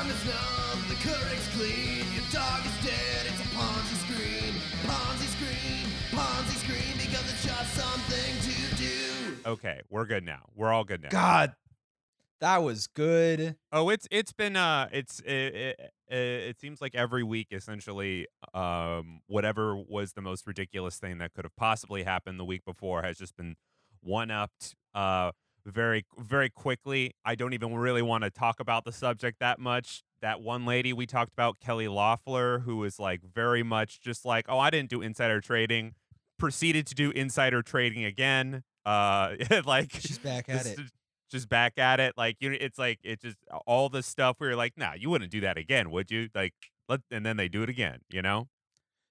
tongue is numb, the Keurig's clean. Your dog is dead, it's a Ponzi scream. Ponzi scream, Ponzi scream, because it's just something to do. Okay, we're good now. We're all good now. God, that was good. Oh, it's it's been uh it's it, it, it seems like every week essentially um whatever was the most ridiculous thing that could have possibly happened the week before has just been one upped uh very very quickly. I don't even really want to talk about the subject that much. That one lady we talked about, Kelly Loeffler, who was like very much just like, "Oh, I didn't do insider trading." Proceeded to do insider trading again. Uh like She's back at it. just back at it. Like you, it's like it just all the stuff where you're like, nah, you wouldn't do that again, would you? Like, let and then they do it again. You know?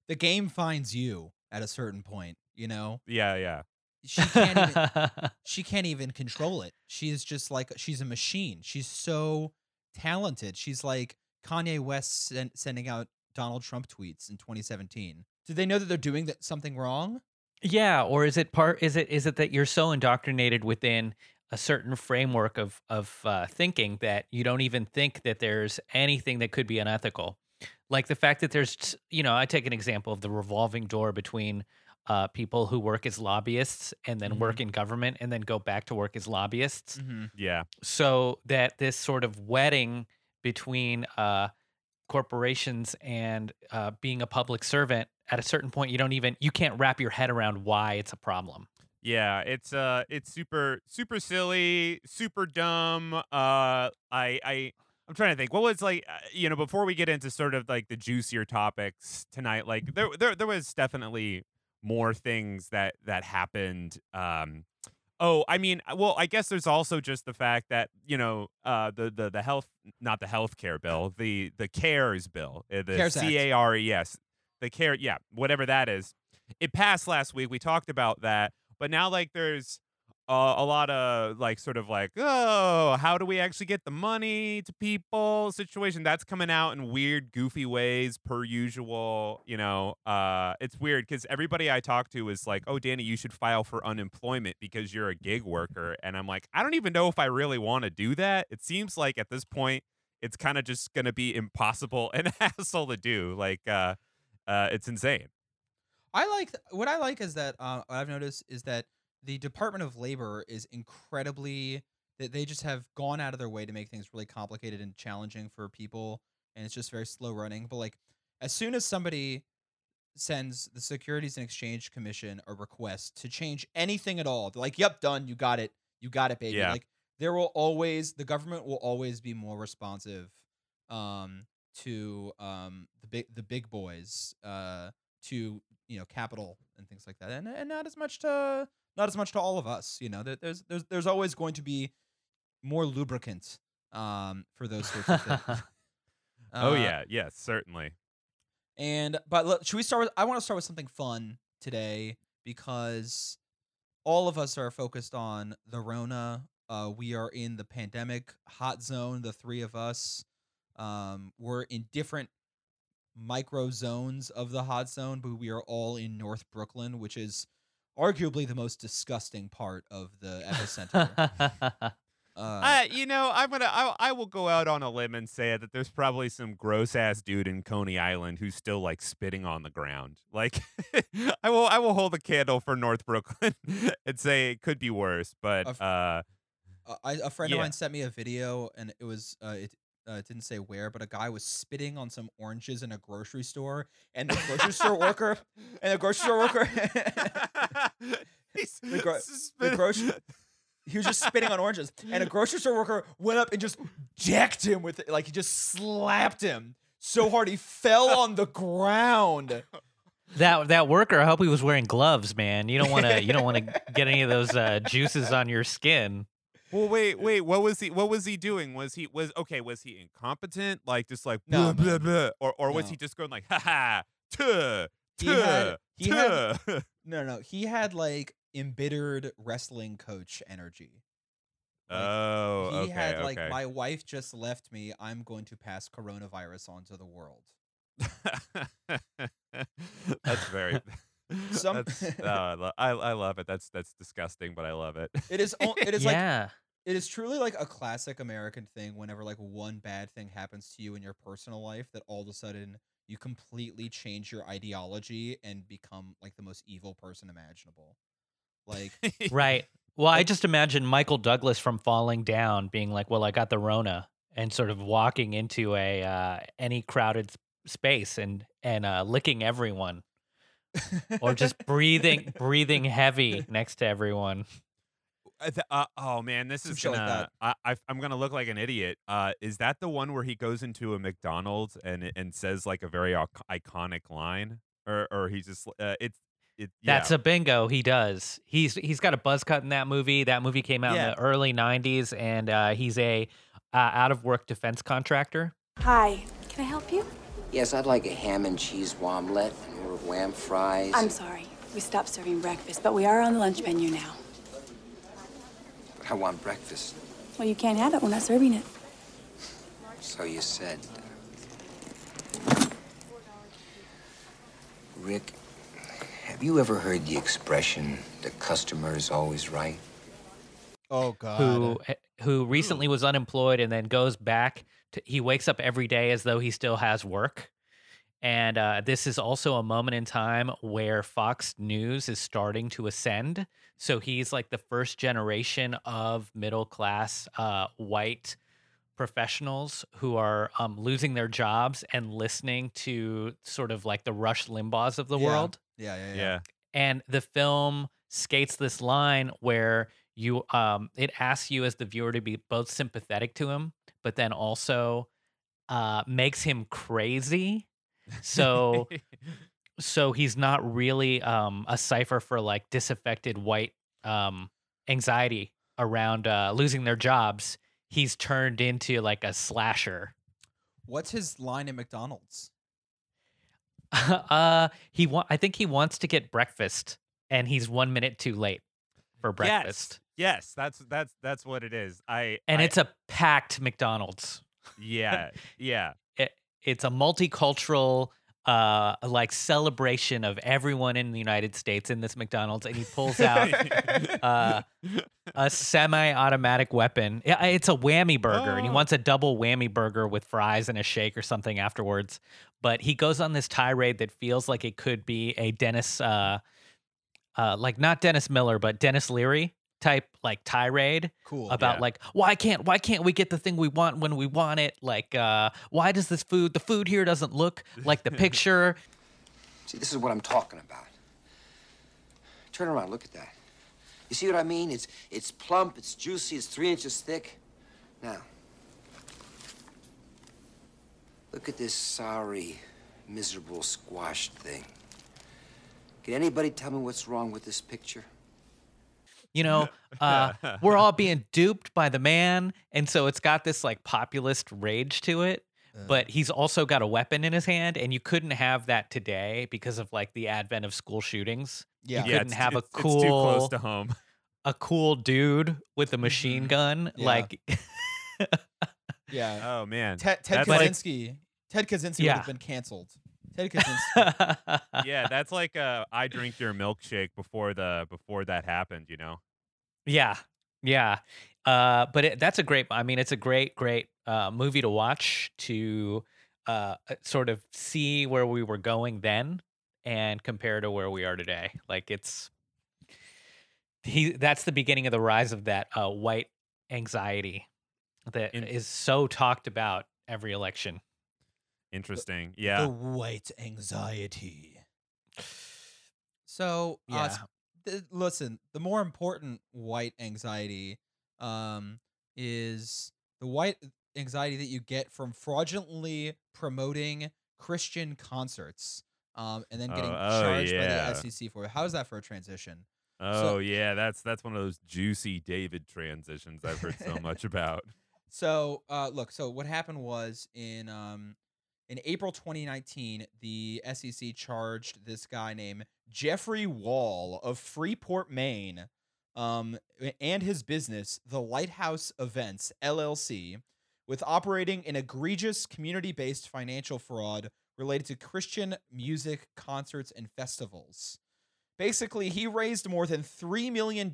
The game finds you at a certain point. You know, Yeah, yeah. She can't even. she can't even control it. She's just like she's a machine. She's so talented. She's like Kanye West sen- sending out Donald Trump tweets in 2017. Do they know that they're doing that something wrong? Yeah, or is it part? Is it is it that you're so indoctrinated within a certain framework of of uh, thinking that you don't even think that there's anything that could be unethical? Like the fact that there's, you know, I take an example of the revolving door between uh, people who work as lobbyists and then Mhm. work in government and then go back to work as lobbyists. Mm-hmm. Yeah. so that this sort of wedding between uh, corporations and uh, being a public servant at a certain point you don't even you can't wrap your head around why it's a problem Yeah, it's uh it's super super silly, super dumb. Uh I I I'm trying to think. What was like uh, you know, before we get into sort of like the juicier topics tonight, like there there there was definitely more things that that happened um Oh, I mean, well, I guess there's also just the fact that you know, uh, the the the health, not the health care bill, the the CARES bill, uh, the CARES Act. C A R E S, the care, yeah, whatever that is. It passed last week. We talked about that, but now like there's uh, a lot of like sort of like oh how do we actually get the money to people? situation that's coming out in weird goofy ways per usual you know uh it's weird because everybody i talk to is like oh danny you should file for unemployment because you're a gig worker and i'm like i don't even know if i really want to do that. It seems like at this point it's kind of just gonna be impossible and hassle to do like uh uh it's insane. I like what I like is that uh, I've noticed is that the Department of Labor is incredibly that they just have gone out of their way to make things really complicated and challenging for people, and it's just very slow running. But like, as soon as somebody sends the Securities and Exchange Commission a request to change anything at all, they're like, "Yep, done. You got it. You got it, baby." Yeah. Like, there will always the government will always be more responsive um, to um, the big the big boys. Uh, to you know capital and things like that and, and not as much to not as much to all of us you know there's there's there's always going to be more lubricant um for those sorts of things. Oh Uh, yeah yes certainly. and but look, should we start with i want to start with something fun today because all of us are focused on the rona uh we are in the pandemic hot zone the three of us um we're in different micro zones of the hot zone, but we are all in North Brooklyn, which is arguably the most disgusting part of the epicenter. uh, Uh, you know, I'm gonna. I, I will go out on a limb and say that there's probably some gross ass dude in Coney Island who's still like spitting on the ground. Like, I will. I will hold a candle for North Brooklyn and say it could be worse. But Of- uh, uh, I, a friend of mine sent me a video, and it was uh, it. Uh, it didn't say where, but a guy was spitting on some oranges in a grocery store, and the grocery store worker, and the grocery store worker, he's The gro- the grocery- he was just spitting on oranges, and a grocery store worker went up and just decked him with it, like he just slapped him so hard he fell on the ground. that that worker i hope he was wearing gloves man you don't want to you don't want to get any of those uh, juices on your skin Well, wait, wait. What was he? What was he doing? Was he was okay? Was he incompetent? Like just like No, blah, blah, blah, or or was he just going like ha ha tuh He had- tuh he had- No, no, he had like embittered wrestling coach energy. Like, oh, he okay, had like okay. my wife just left me. I'm going to pass coronavirus onto the world. that's very. Some- that's, uh, I, I I love it. That's that's disgusting, but I love it. It is. o- It is like it is truly like a classic American thing whenever like one bad thing happens to you in your personal life that all of a sudden you completely change your ideology and become like the most evil person imaginable. Like Right. Well, I just imagine Michael Douglas from Falling Down being like, "Well, I got the Rona," and sort of walking into a uh, any crowded space and and uh, licking everyone, or just breathing breathing heavy next to everyone. Uh, oh man, this Some is shit like gonna. I, I, I'm gonna look like an idiot. Uh, is that the one where he goes into a McDonald's and and says like a very iconic line, or or he's just uh, it's it. That's a bingo. He does. He's he's got a buzz cut in that movie. That movie came out Yeah. in the early '90s, and uh, he's a uh, out of work defense contractor. Hi, can I help you? Yes, I'd like a ham and cheese omelet, and order of wham fries. I'm sorry. We stopped serving breakfast, but we are on the lunch menu now. But I want breakfast. Well, you can't have it. We're not serving it. So you said. Rick, have you ever heard the expression, the customer is always right? oh god. who who recently was unemployed and then goes back to he wakes up every day as though he still has work and uh, this is also a moment in time where fox news is starting to ascend so he's like the first generation of middle class uh, white professionals who are um, losing their jobs and listening to sort of like the rush limbaughs of the Yeah. world Yeah, yeah, yeah. yeah. and the film skates this line where you um it asks you as the viewer to be both sympathetic to him but then also uh makes him crazy. So so he's not really um a cipher for like disaffected white um anxiety around uh losing their jobs. He's turned into like a slasher. What's his line at McDonald's? uh he wa- i think he wants to get breakfast and he's 1 minute too late for breakfast Yes, that's that's that's what it is. I and I- it's a packed McDonald's. yeah, yeah. It, it's a multicultural uh like celebration of everyone in the United States in this McDonald's and he pulls out uh, a semi-automatic weapon. Yeah, It's a whammy burger and he Oh. wants a double whammy burger with fries and a shake or something afterwards. But he goes on this tirade that feels like it could be a Dennis uh uh like not Dennis Miller but Denis Leary type like tirade Cool. about Yeah. like why can't why can't we get the thing we want when we want it like uh why does this food the food here doesn't look like the picture See, this is what I'm talking about. Turn around, look at that. You see what I mean? It's it's plump, it's juicy, it's three inches thick. Now, look at this sorry, miserable, squashed thing. Can anybody tell me what's wrong with this picture? You know uh we're all being duped by the man and so it's got this like populist rage to it but he's also got a weapon in his hand and you couldn't have that today because of like the advent of school shootings Yeah. you yeah, couldn't it's, have a it's- it's too close cool to home. a cool dude with a machine Mhm. gun Yeah. like Yeah. Oh man, Ted, Ted That's like- Kaczynski. Ted Kaczynski would have been canceled. Ted Kaczynski. yeah, that's like uh, I drink your milkshake before the before that happened. You know. Yeah, yeah. Uh, but it, that's a great. I mean, it's a great, great uh, movie to watch to uh, uh, sort of see where we were going then and compare to where we are today. Like it's he. That's the beginning of the rise of that uh, white anxiety that is In- so talked about every election. Interesting. Yeah. The white anxiety. So, uh, Yeah. s- th- listen, the more important white anxiety um, is the white anxiety that you get from fraudulently promoting Christian concerts um, and then getting Oh, oh, charged yeah. by the SEC for it. How is that for a transition? Oh yeah, that's that's one of those juicy David transitions I've heard so much about. So, uh, look. So, what happened was in um, in April 2019, the SEC charged this guy named Jeffrey Wall of Freeport, Maine, um, and his business, the Lighthouse Events LLC, with operating an egregious community-based financial fraud related to Christian music concerts and festivals. Basically, he raised more than $3 million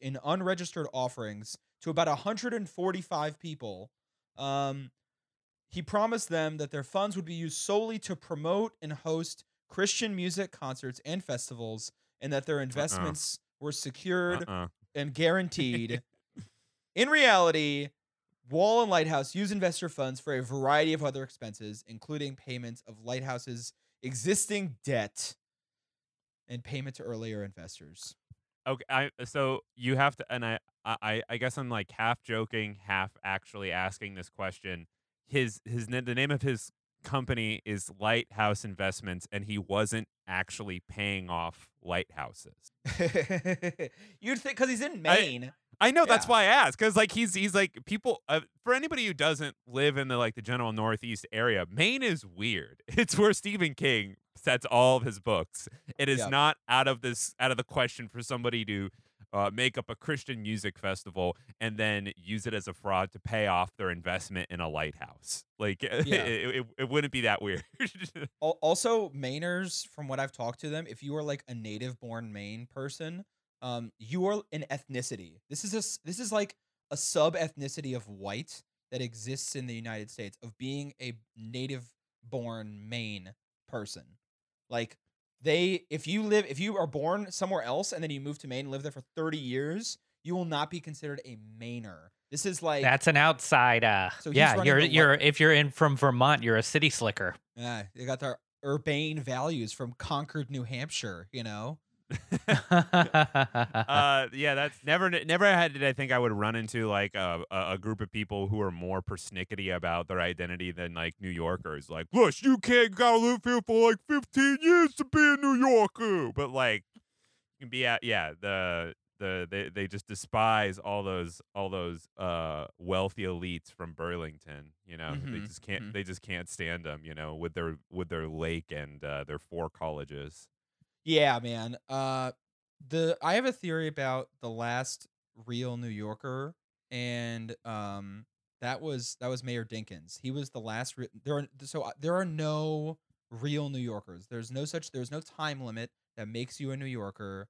in unregistered offerings to about 145 people. Um, he promised them that their funds would be used solely to promote and host Christian music concerts and festivals, and that their uh-uh. investments were secured Uh-uh. and guaranteed. In reality, Wall and Lighthouse use investor funds for a variety of other expenses, including payments of Lighthouse's existing debt and payment to earlier investors. Okay, I so you have to, and I, I, I guess I'm like half joking, half actually asking this question. His, his, the name of his company is Lighthouse Investments, and he wasn't actually paying off lighthouses. You'd think because he's in I- Maine. I know that's Yeah. why I asked because like he's he's like people uh, for anybody who doesn't live in the like the general Northeast area, Maine is weird. It's where Stephen King sets all of his books. It is Yep. not out of this out of the question for somebody to uh, make up a Christian music festival and then use it as a fraud to pay off their investment in a lighthouse. Like it, Yeah. it, it wouldn't be that weird. Also, Mainers, from what I've talked to them, if you are like a native-born Maine person, um, you are an ethnicity. This is a this is like a sub-ethnicity of white that exists in the United States of being a native-born Maine person. Like they, if you live, if you are born somewhere else and then you move to Maine and live there for thirty years, you will not be considered a Mainer. This is like That's an outside. Uh, So yeah, you're you're if you're in from Vermont, you're a city slicker. yeah, they got their urbane values from Concord, New Hampshire. You know. Uh, yeah, that's never never had did I think I would run into like a, a, group of people who are more persnickety about their identity than like New Yorkers. Like, look, you can't gotta live here for like fifteen years to be a New Yorker, but like you can be at yeah the the they they just despise all those all those uh wealthy elites from Burlington. You know, they Mhm, just can't mhm. they just can't stand them. You know, with their with their lake and uh, their four colleges. Yeah, man. Uh, the I have a theory about the last real New Yorker, and um, that was that was Mayor Dinkins. He was the last. Re- there are so uh, there are no real New Yorkers. There's no such. There's no time limit that makes you a New Yorker.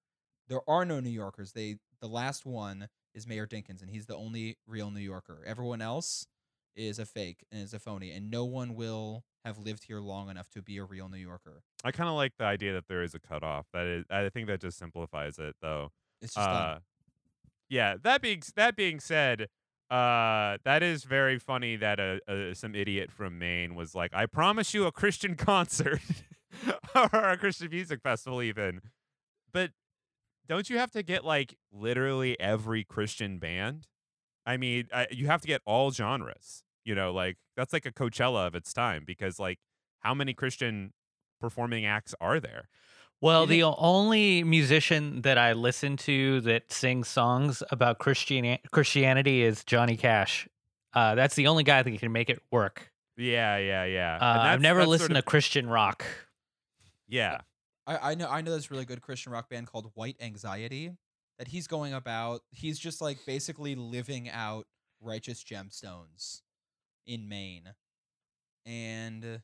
There are no New Yorkers. They the last one is Mayor Dinkins, and he's the only real New Yorker. Everyone else is a fake and is a phony, and no one will have lived here long enough to be a real New Yorker. I kind of like the idea that there is a cutoff. That is, I think that just simplifies it, though. It's just Uh, yeah. That being that being said, uh, that is very funny that uh, uh, some idiot from Maine was like, "I promise you a Christian concert or a Christian music festival, even." But don't you have to get like literally every Christian band? I mean, I, you have to get all genres. You know, like that's like a Coachella of its time because like how many Christian performing acts are there? Well, the only musician that I listen to that sings songs about Christian Christianity is Johnny Cash. Uh, that's the only guy that can make it work. Yeah, yeah, yeah. And Uh, I've never that's listened sort of- to Christian rock. Yeah, I, I know I know this really good Christian rock band called White Anxiety that he's going about. He's just like basically living out righteous gemstones in Maine, and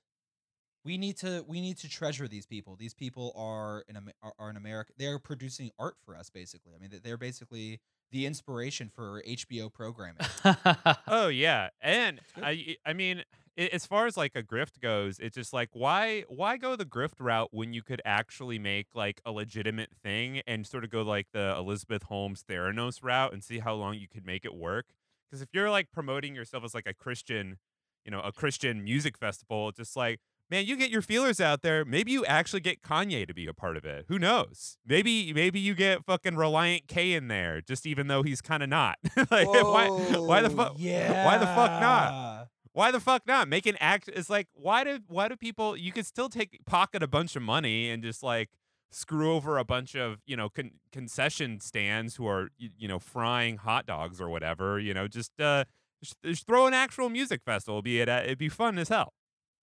we need to we need to treasure these people. These people are in are, are in America. They are producing art for us, basically. I mean, they- they're basically the inspiration for HBO programming. Oh yeah, and. I I mean, i as far as like a grift goes, it's just like why why go the grift route when you could actually make like a legitimate thing and sort of go like the Elizabeth Holmes Theranos route and see how long you could make it work? Because if you're like promoting yourself as like a Christian, you know, a Christian music festival, just like man, you get your feelers out there. Maybe you actually get Kanye to be a part of it. Who knows? Maybe maybe you get fucking Relient K in there, just even though he's kind of not. like why why the fuck Yeah. why the fuck not? Why the fuck not? Make an act. It's like why do why do people? You could still take pocket a bunch of money and just like screw over a bunch of you know con- concession stands who are you, you know frying hot dogs or whatever. You know, just uh, just, just throw an actual music festival. Be it uh, it'd be fun as hell.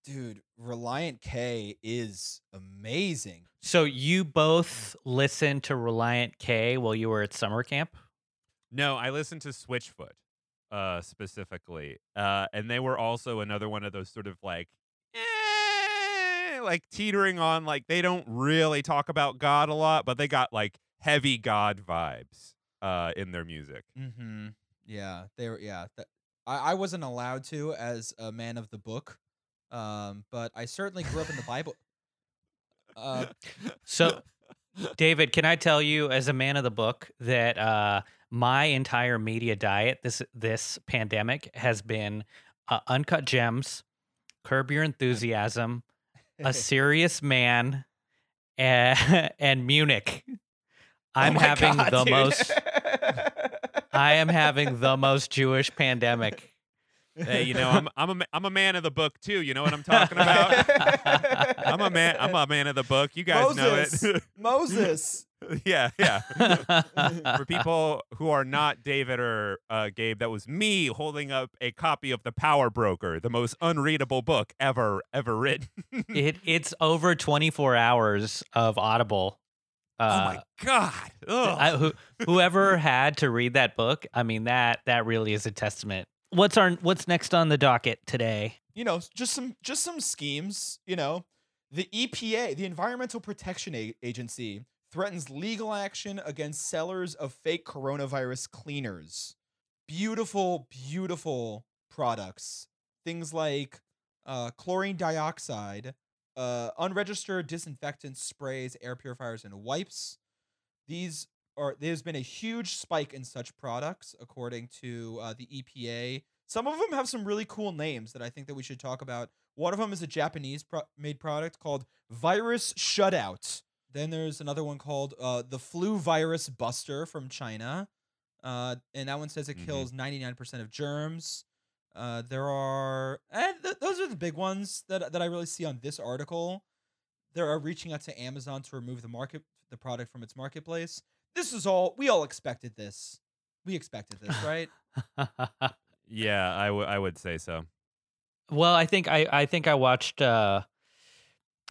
Dude, Relient K is amazing. so you both listened to Relient K while you were at summer camp? No, I listened to Switchfoot uh specifically. Uh and they were also another one of those sort of like eh, like teetering on like they don't really talk about God a lot, but they got like heavy God vibes uh in their music. Mm-hmm. Yeah, they were. Yeah, that, I I wasn't allowed to as a man of the book, um, but I certainly grew up in the Bible. Uh, So, David, can I tell you, as a man of the book, that uh, my entire media diet this this pandemic has been uh, uncut gems, curb your enthusiasm, a serious man, and, and Munich. I'm oh having God, the dude. most. I am having the most Jewish pandemic. Hey, you know, I'm I'm a ma- I'm a man of the book too. You know what I'm talking about? I'm a man. I'm a man of the book. You guys Moses. know it. Moses. yeah, yeah. For people who are not David or uh, Gabe, that was me holding up a copy of The Power Broker, the most unreadable book ever ever written. it it's over 24 hours of Audible. oh Uh, my god! I, who, whoever had to read that book, I mean that that really is a testament. What's our what's next on the docket today? you know, just some just some schemes. You know, the EPA, the Environmental Protection A- Agency, threatens legal action against sellers of fake coronavirus cleaners. Beautiful, beautiful products. Things like uh, chlorine dioxide, uh, unregistered disinfectants, sprays, air purifiers, and wipes. These are there's been a huge spike in such products, according to uh, the EPA. Some of them have some really cool names that I think that we should talk about. One of them is a Japanese pro- made product called Virus Shutout. Then there's another one called uh, the Flu Virus Buster from China, uh, and that one says it Mhm. kills 99% of germs. Uh, there are, and th- those are the big ones that that I really see on this article. They are reaching out to Amazon to remove the market the product from its marketplace. This is all we all expected. This we expected this, right? yeah, I would I would say so. well, I think I I think I watched uh,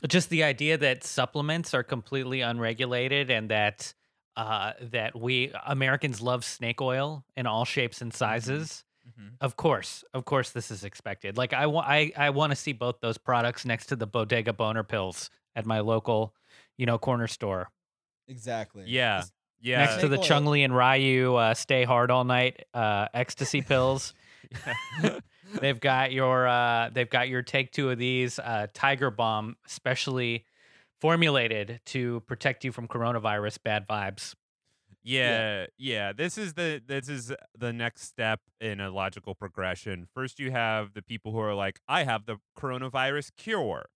just the idea that supplements are completely unregulated and that uh, that we Americans love snake oil in all shapes and sizes. mm-hmm. Of course, of course, this is expected. Like I want, I, I want to see both those products next to the Bodega Boner pills at my local, you know, corner store. Exactly. Yeah, This- yeah. next to the Snake. Chun-Li and Ryu uh, Stay Hard All Night uh, ecstasy pills. they've got your, uh, they've got your take two of these uh, Tiger Bomb, specially formulated to protect you from coronavirus bad vibes. Yeah, yeah. This is the this is the next step in a logical progression. First, you have the people who are like, "I have the coronavirus cure,"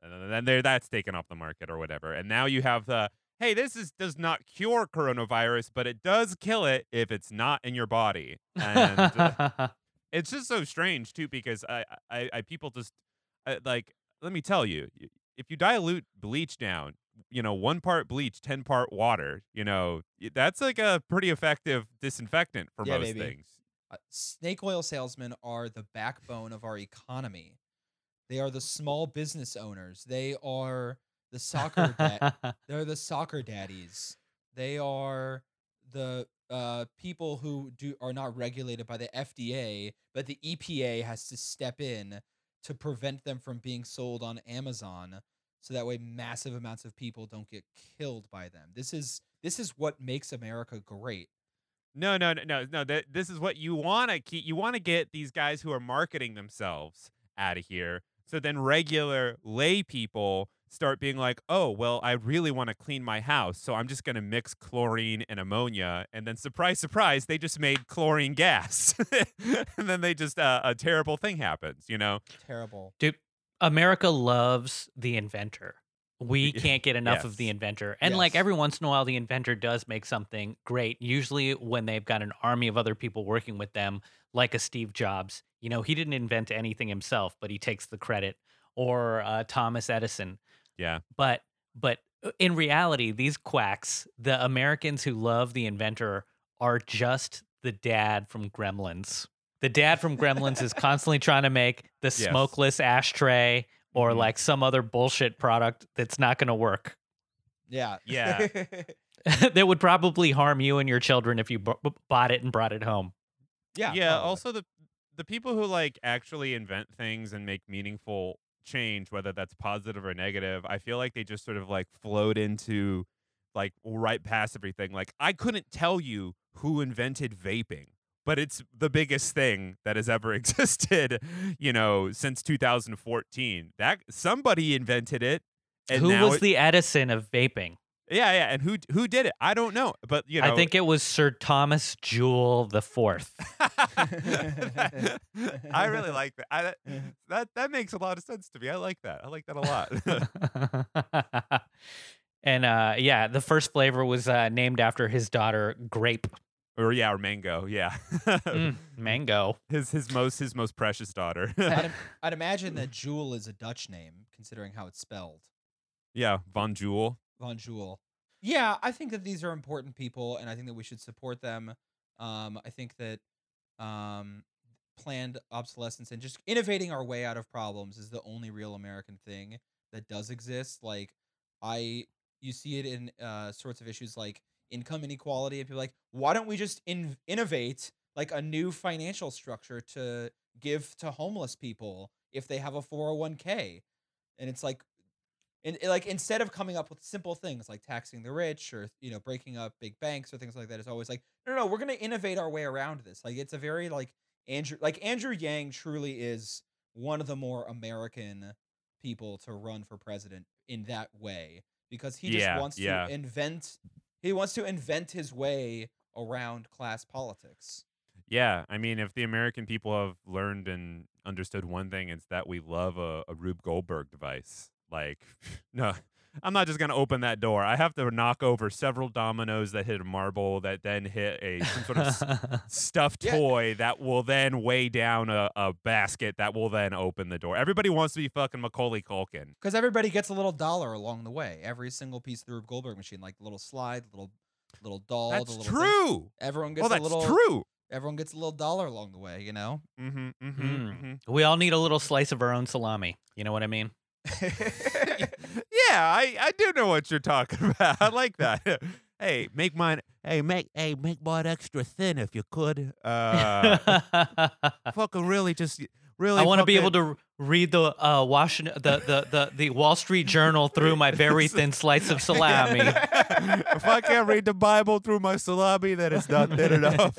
and then there that's taken off the market or whatever. And now you have the, "Hey, this is does not cure coronavirus, but it does kill it if it's not in your body." And uh, it's just so strange too because I, I, I people just uh, like let me tell you, if you dilute bleach down, you know, one part bleach, ten part water, you know, that's like a pretty effective disinfectant for Yeah, most baby. things. Uh, snake oil salesmen are the backbone of our economy. They are the small business owners. They are the soccer. da- they're the soccer daddies. They are the uh, people who do are not regulated by the FDA, but the EPA has to step in to prevent them from being sold on Amazon, so that way massive amounts of people don't get killed by them. This is this is what makes America great. No, no, no, no, no. That this is what you want to keep. You want to get these guys who are marketing themselves out of here. So then regular lay people start being like, "Oh, well, I really want to clean my house, so I'm just going to mix chlorine and ammonia." And then surprise, surprise, they just made chlorine gas. and then they just uh, a terrible thing happens, you know? Terrible. Dude, America loves the inventor. We can't get enough of the inventor. And like every once in a while, the inventor does make something great. Usually, when they've got an army of other people working with them, like a Steve Jobs. You know, he didn't invent anything himself, but he takes the credit. Or uh, Thomas Edison. Yeah. But but uh, in reality, these quacks, the Americans who love the inventor, are just the dad from Gremlins. The dad from Gremlins is constantly trying to make the Yes. smokeless ashtray or Mhm. like some other bullshit product that's not going to work. Yeah. Yeah. that would probably harm you and your children if you b- b- bought it and brought it home. yeah. yeah probably. also the the people who like actually invent things and make meaningful change whether that's positive or negative i feel like they just sort of like float into like right past everything like i couldn't tell you who invented vaping but it's the biggest thing that has ever existed, you know, since 2014. That somebody invented it. And Who was it- the Edison of vaping? Yeah, yeah, and who who did it? I don't know, but you know, I think it was Sir Thomas Jewell the Fourth. I really like that. I, that that makes a lot of sense to me. I like that. I like that a lot. and uh, yeah, the first flavor was uh, named after his daughter, Grape or yeah, or mango. Yeah, Mm, Mango. his his most his most precious daughter. I'd, I'd imagine that Jewel is a Dutch name, considering how it's spelled. yeah, Von Jewel. Von Jewel. Yeah, I think that these are important people, and I think that we should support them. Um, I think that um, planned obsolescence and just innovating our way out of problems is the only real American thing that does exist. Like, I you see it in uh, sorts of issues like income inequality, and people like, why don't we just in- innovate like a new financial structure to give to homeless people if they have a four hundred one k? And it's like and like instead of coming up with simple things like taxing the rich or you know breaking up big banks or things like that, it's always like no, no, no we're gonna innovate our way around this. Like it's a very like Andrew, like Andrew Yang truly is one of the more American people to run for president in that way because he just Yeah, wants yeah. to invent. He wants to invent his way around class politics. Yeah, I mean, if the American people have learned and understood one thing, it's that we love a, a Rube Goldberg device. Like, no, I'm not just gonna open that door. I have to knock over several dominoes that hit a marble that then hit a some sort of s- stuffed Yeah. toy that will then weigh down a, a basket that will then open the door. Everybody wants to be fucking Macaulay Culkin. Because everybody gets a little dollar along the way. Every single piece of the Rube Goldberg machine, like the little slide, the little little doll, the That's little thing. true. Everyone gets Well, a that's little true. everyone gets a little dollar along the way, you know? Mm-hmm, mm-hmm, Mm. mm-hmm. We all need a little slice of our own salami. You know what I mean? yeah, I, I do know what you're talking about. I like that. hey, make mine. Hey, make hey make mine extra thin if you could. Uh, fucking really, just really. I want to be able to read the uh, Washington, the, the the the Wall Street Journal through my very thin slice of salami. if I can't read the Bible through my salami, then it's not thin enough.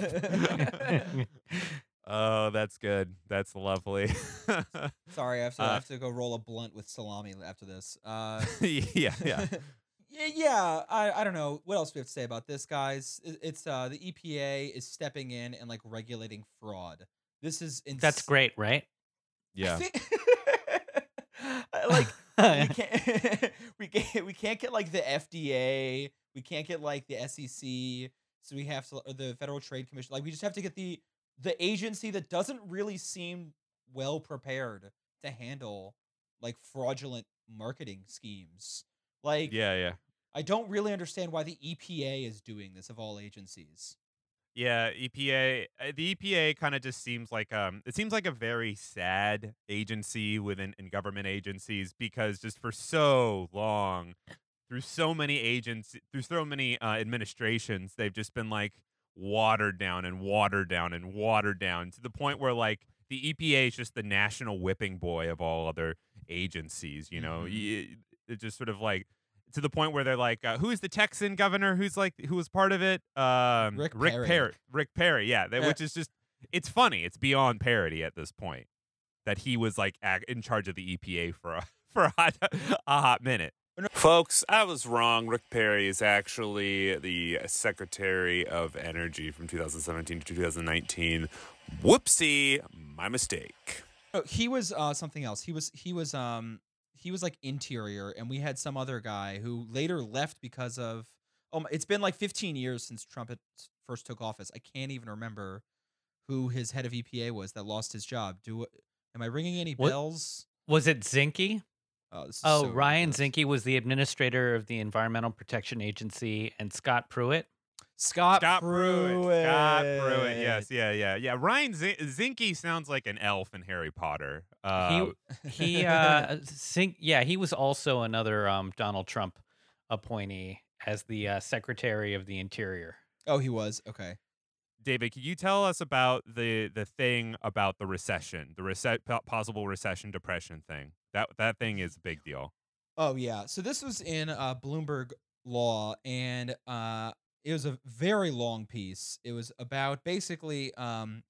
Oh, that's good. That's lovely. Sorry, I have to, I Uh, have to go roll a blunt with salami after this. Uh, yeah, yeah. yeah, yeah. I, I don't know what else we have to say about this, guys. It's uh the EPA is stepping in and like regulating fraud. This is ins- That's great, right? Yeah. think- like we can't we can't we can't get like the FDA. We can't get like the SEC. So we have to or the Federal Trade Commission. Like we just have to get the the agency that doesn't really seem well prepared to handle like fraudulent marketing schemes. Like Yeah, yeah. I don't really understand why the EPA is doing this of all agencies. Yeah, EPA. uh, The EPA kind of just seems like um, it seems like a very sad agency within in government agencies because just for so long, through so many agents, through so many uh, administrations, they've just been like watered down and watered down and watered down to the point where like the EPA is just the national whipping boy of all other agencies. You know, Mhm. It just sort of like to the point where they're like, uh, who is the Texan governor who's like who was part of it? Um, Rick Rick Perry. Perry. Rick Perry, yeah, that, Yeah. which is just it's funny. It's beyond parody at this point that he was like in charge of the EPA for a for a hot, a hot minute. Folks, I was wrong. Rick Perry is actually the Secretary of Energy from 2017 to 2019. Whoopsie, my mistake. No, he was uh something else. He was he was um he was like interior, and we had some other guy who later left because of oh my, it's been like 15 years since Trump had first took office. I can't even remember who his head of EPA was that lost his job. Do am I ringing any What- bells? Was it Zinke? Oh, this is Oh, so Ryan. Zinke was the administrator of the Environmental Protection Agency, and Scott Pruitt. Scott, Scott Pruitt. Scott Pruitt. Pruitt. Yes, yeah, yeah, yeah. Ryan Z- Zinke sounds like an elf in Harry Potter. Uh, he he uh Zink, yeah, he was also another um Donald Trump appointee as the uh, Secretary of the Interior. Oh, he was okay. David, can you tell us about the the thing about the recession, the rece- possible recession depression thing? That that thing is a big deal. Oh yeah. So this was in uh, Bloomberg Law, and uh, it was a very long piece. It was about basically um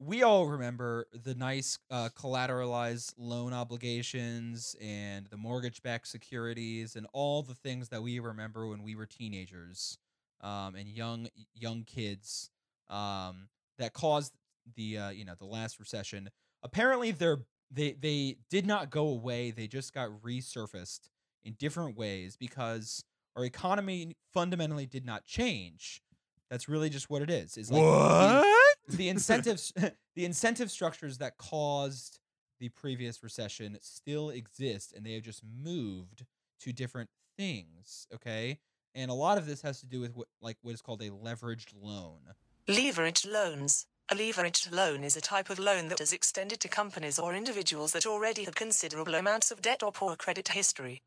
we all remember the nice uh, collateralized loan obligations and the mortgage-backed securities and all the things that we remember when we were teenagers um, and young young kids um, that caused the uh, you know the last recession. Apparently, they're they they did not go away. They just got resurfaced in different ways because our economy fundamentally did not change. That's really just what it is. Is like the- the incentives the incentive structures that caused the previous recession still exist and they have just moved to different things okay and a lot of this has to do with what like what is called a leveraged loan Leveraged loans. A leveraged loan is a type of loan that is extended to companies or individuals that already have considerable amounts of debt or poor credit history.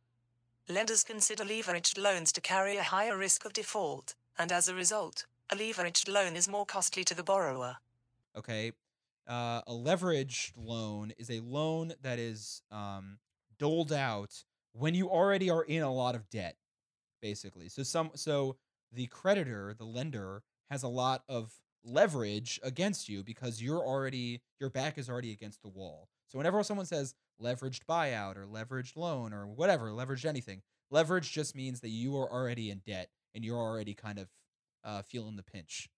Lenders consider leveraged loans to carry a higher risk of default, and as a result, a leveraged loan is more costly to the borrower. okay uh, a leveraged loan is a loan that is um, doled out when you already are in a lot of debt basically so some so the creditor the lender has a lot of leverage against you because you're already your back is already against the wall so whenever someone says leveraged buyout or leveraged loan or whatever leveraged anything leverage just means that you are already in debt and you're already kind of uh, feeling the pinch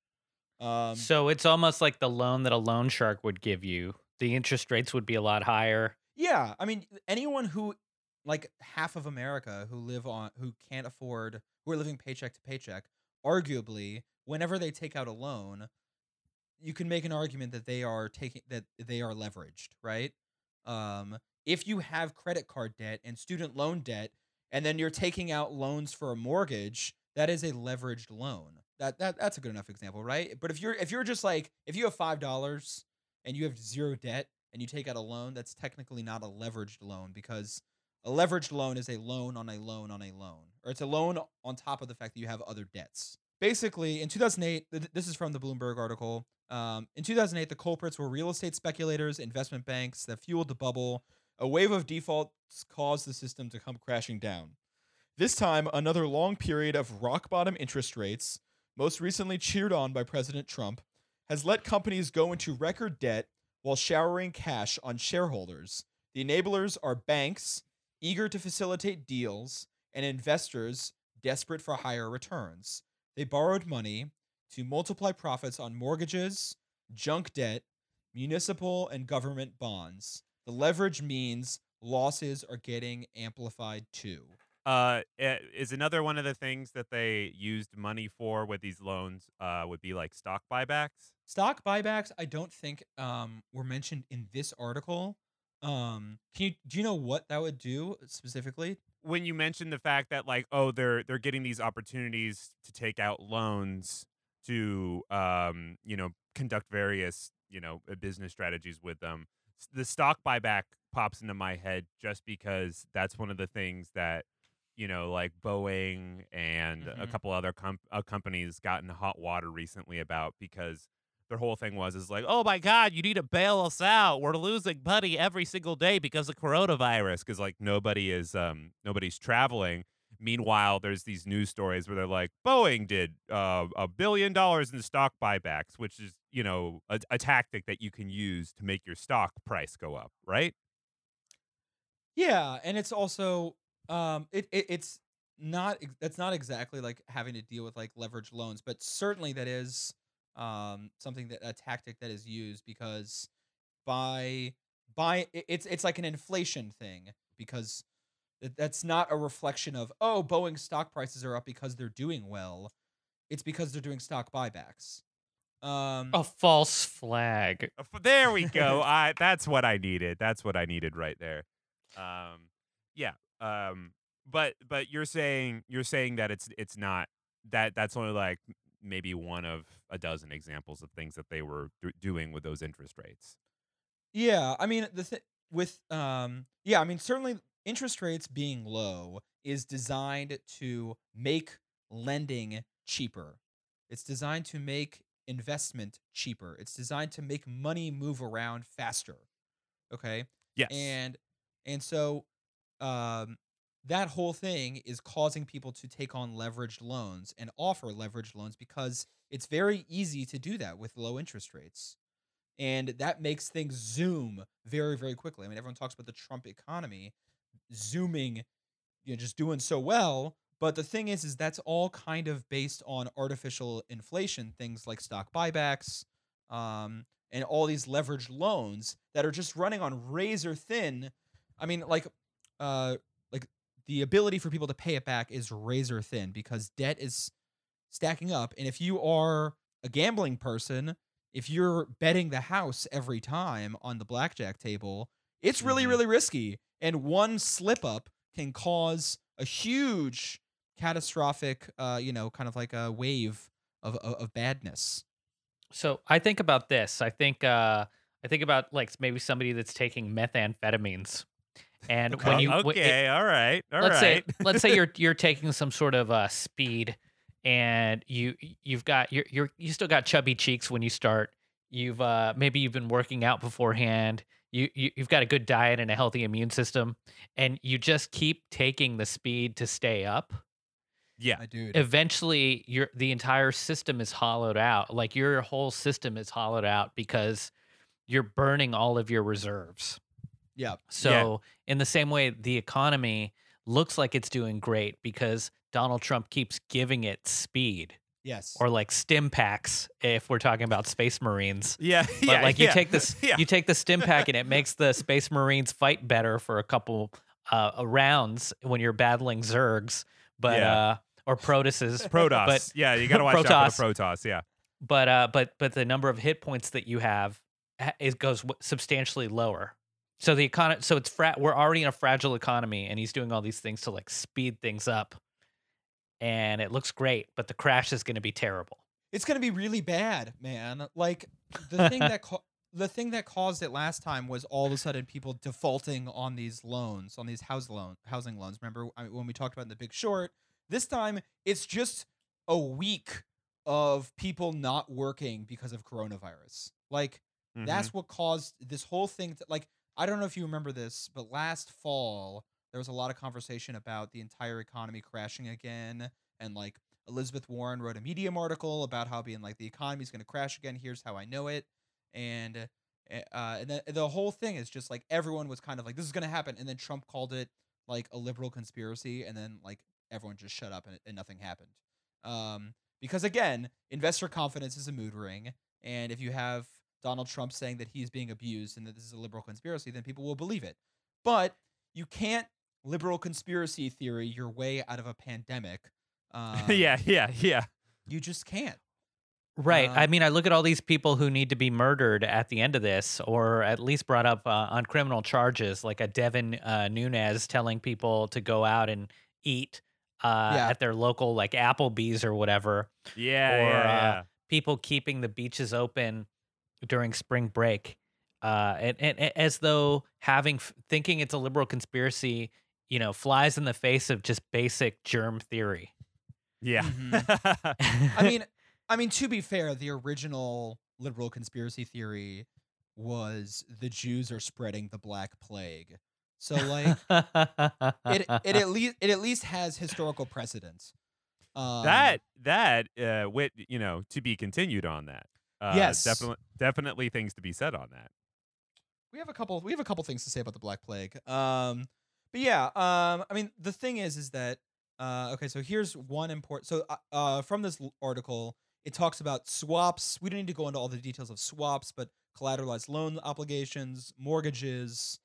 um, so it's almost like the loan that a loan shark would give you. The interest rates would be a lot higher. Yeah, I mean, anyone who, like half of America, who live on, who can't afford, who are living paycheck to paycheck, arguably, whenever they take out a loan, you can make an argument that they are taking that they are leveraged, right? Um, if you have credit card debt and student loan debt, and then you're taking out loans for a mortgage, that is a leveraged loan. That that that's a good enough example, right? But if you're if you're just like if you have five dollars and you have zero debt and you take out a loan, that's technically not a leveraged loan because a leveraged loan is a loan on a loan on a loan, or it's a loan on top of the fact that you have other debts. Basically, in 2008, th- this is from the Bloomberg article. Um, in 2008, the culprits were real estate speculators, investment banks that fueled the bubble. A wave of defaults caused the system to come crashing down. This time, another long period of rock bottom interest rates, most recently cheered on by President Trump, has let companies go into record debt while showering cash on shareholders. The enablers are banks eager to facilitate deals and investors desperate for higher returns. They borrowed money to multiply profits on mortgages, junk debt, municipal and government bonds. The leverage means losses are getting amplified too. Uh, eh, is another one of the things that they used money for with these loans uh, would be like stock buybacks. Stock buybacks, I don't think um, were mentioned in this article. Um, can you do you know what that would do specifically? When you mentioned the fact that like oh they're they're getting these opportunities to take out loans to um you know conduct various you know uh, business strategies with them the stock buyback pops into my head just because that's one of the things that you know like Boeing and a Mhm. couple other com- uh, companies got in hot water recently about because their whole thing was is like, oh my god, you need to bail us out. We're losing money every single day because of coronavirus. Because like nobody is um nobody's traveling. Meanwhile, there's these news stories where they're like, Boeing did uh, a billion dollars in stock buybacks, which is you know a, a tactic that you can use to make your stock price go up, right? Yeah, and it's also um it, it it's not that's not exactly like having to deal with like leverage loans, but certainly that is um something that a tactic that is used because by by it's it's like an inflation thing because that's not a reflection of oh Boeing stock prices are up because they're doing well. It's because they're doing stock buybacks. Um A false flag. There we go. I that's what I needed. That's what I needed right there. Um, yeah. Um, but but you're saying you're saying that it's it's not that that's only like m- maybe one of a dozen examples of things that they were do- doing with those interest rates. Yeah, I mean the th- with um yeah, I mean certainly interest rates being low is designed to make lending cheaper. It's designed to make investment cheaper. It's designed to make money move around faster. Okay? Yes. And and so um that whole thing is causing people to take on leveraged loans and offer leveraged loans because it's very easy to do that with low interest rates. And that makes things zoom very, very quickly. I mean, everyone talks about the Trump economy zooming, you know, just doing so well. But the thing is, is that's all kind of based on artificial inflation, things like stock buybacks, um, and all these leveraged loans that are just running on razor thin. I mean, like, uh, the ability for people to pay it back is razor thin because debt is stacking up. And if you are a gambling person, if you're betting the house every time on the blackjack table, it's really, Mhm. really risky. And one slip up can cause a huge catastrophic, uh, you know, kind of like a wave of, of, of badness. So I think about this. I think uh I think about like maybe somebody that's taking methamphetamines. And when you w- okay, all right, all right. let's say let's say you're you're taking some sort of uh speed and you you've got you're you're you still got chubby cheeks when you start. You've uh maybe you've been working out beforehand. You, you you've got a good diet and a healthy immune system and you just keep taking the speed to stay up yeah, I do. eventually your the entire system is hollowed out like your whole system is hollowed out because you're burning all of your reserves yeah. so in the same way the economy looks like it's doing great because Donald Trump keeps giving it speed Yes. or like stim packs if we're talking about space marines yeah, but yeah. like you yeah. take this yeah. you take the stim pack and it makes the space marines fight better for a couple uh rounds when you're battling zergs but Yeah. uh or protuses Protoss. but yeah, you got to watch out for the Protoss. Yeah. but uh but but the number of hit points that you have ha- it goes substantially lower so the economy so it's fra- we're already in a fragile economy and he's doing all these things to like speed things up and it looks great but the crash is going to be terrible it's gonna be really bad, man. Like the thing that ca- the thing that caused it last time was all of a sudden people defaulting on these loans, on these house loan housing loans. Remember I when we talked about in the Big Short? This time it's just a week of people not working because of coronavirus. Like Mhm. that's what caused this whole thing. To, like I don't know if you remember this, but last fall there was a lot of conversation about the entire economy crashing again and like Elizabeth Warren wrote a Medium article about how being like the economy's going to crash again. Here's how I know it, and uh, uh, and the, the whole thing is just like everyone was kind of like this is going to happen, and then Trump called it like a liberal conspiracy, and then like everyone just shut up and, and nothing happened. Um, because again, investor confidence is a mood ring, and if you have Donald Trump saying that he's being abused and that this is a liberal conspiracy, then people will believe it. But you can't liberal conspiracy theory your way out of a pandemic. Um, yeah, yeah, yeah. you just can't. Right. I Um, mean, I look at all these people who need to be murdered at the end of this, or at least brought up uh, on criminal charges, like a Devin uh, Nunes telling people to go out and eat uh, Yeah. at their local, like Applebee's or whatever. Yeah, Or, yeah, uh, yeah. People keeping the beaches open during spring break, uh, and, and, and as though having thinking it's a liberal conspiracy, you know, flies in the face of just basic germ theory. yeah. mm-hmm. I mean, I mean to be fair, the original liberal conspiracy theory was the Jews are spreading the Black Plague. So like it it at least it at least has historical precedence. Um, that that uh, wit, you know, to be continued on that. Uh, Yes. definitely, definitely things to be said on that. we have a couple we have a couple things to say about the black plague um but yeah um i mean the thing is is that uh okay so here's one important so uh, uh from this article it talks about swaps we don't need to go into all the details of swaps but collateralized loan obligations mortgages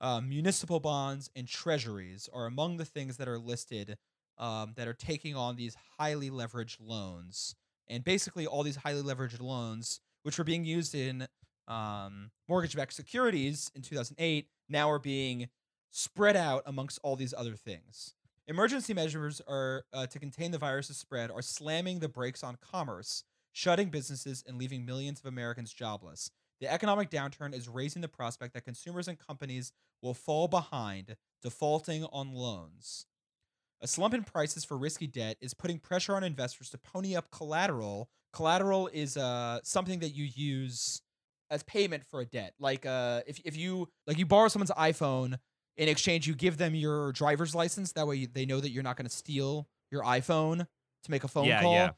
uh, municipal bonds and treasuries are among the things that are listed um, that are taking on these highly leveraged loans and basically all these highly leveraged loans which were being used in um, mortgage-backed securities in 2008 now are being spread out amongst all these other things. Emergency measures are uh, to contain the virus's spread are slamming the brakes on commerce, shutting businesses and leaving millions of Americans jobless. The economic downturn is raising the prospect that consumers and companies will fall behind, defaulting on loans. A slump in prices for risky debt is putting pressure on investors to pony up collateral. Collateral is uh, something that you use as payment for a debt. Like uh, if if you like you borrow someone's iPhone In exchange, you give them your driver's license. That way, they know that you're not going to steal your iPhone to make a phone Yeah, call. yeah.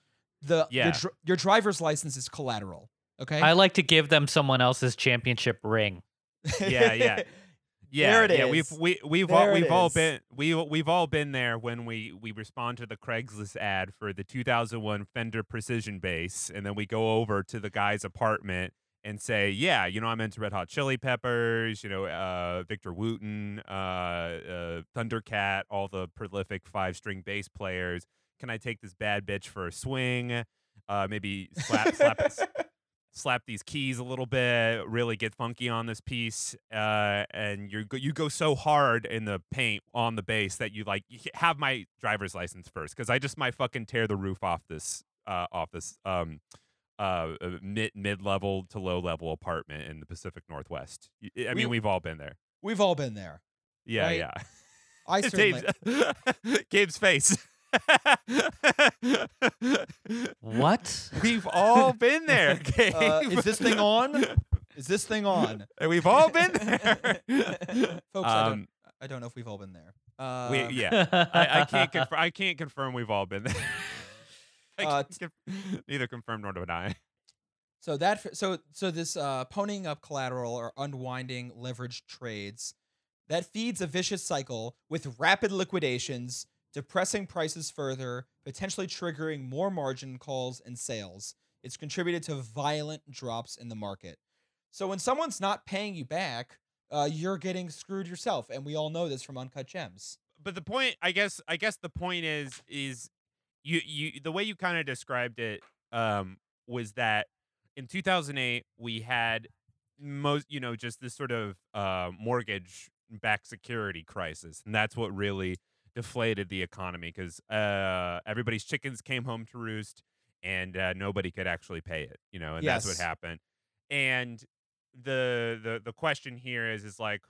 The Yeah. Your, your driver's license is collateral. Okay. I like to give them someone else's championship ring. Yeah, yeah. Yeah, There it yeah. We've we we've There all we've all is. been we we've all been there when we we respond to the Craigslist ad for the 2001 Fender Precision bass, and then we go over to the guy's apartment and say, yeah, you know, I'm into Red Hot Chili Peppers, you know, uh, Victor Wooten, uh, uh, Thundercat, all the prolific five string bass players. Can I take this bad bitch for a swing? Uh, maybe slap slap slap these keys a little bit, really get funky on this piece, uh, and you go, you go so hard in the paint on the bass that you like you have my driver's license first because I just might fucking tear the roof off this uh, off this um uh uh, mid mid level to low level apartment in the Pacific Northwest. I mean, We- we've all been there. We've all been there. Yeah, Right. yeah. I certainly. Gabe's face. What? We've all been there, Gabe. Uh, is this thing on? Is this thing on? We've all been there. Folks, I, don't, Um, I don't know if we've all been there. Uh, we, yeah, I, I can't. Conf- I can't confirm we've all been there. I Uh, can't conf- neither confirm nor deny. So that f- so so this uh, ponying up collateral or unwinding leveraged trades that feeds a vicious cycle with rapid liquidations, depressing prices further, potentially triggering more margin calls and sales. It's contributed to violent drops in the market. So when someone's not paying you back, uh, you're getting screwed yourself, and we all know this from Uncut Gems. But the point, I guess, I guess the point is, is you, you, the way you kind of described it, um, was that in 2008 we had most, you know, just this sort of uh, mortgage-backed security crisis, and that's what really deflated the economy because uh, everybody's chickens came home to roost, and uh, nobody could actually pay it, you know, and that's what happened. And the the the question here is is like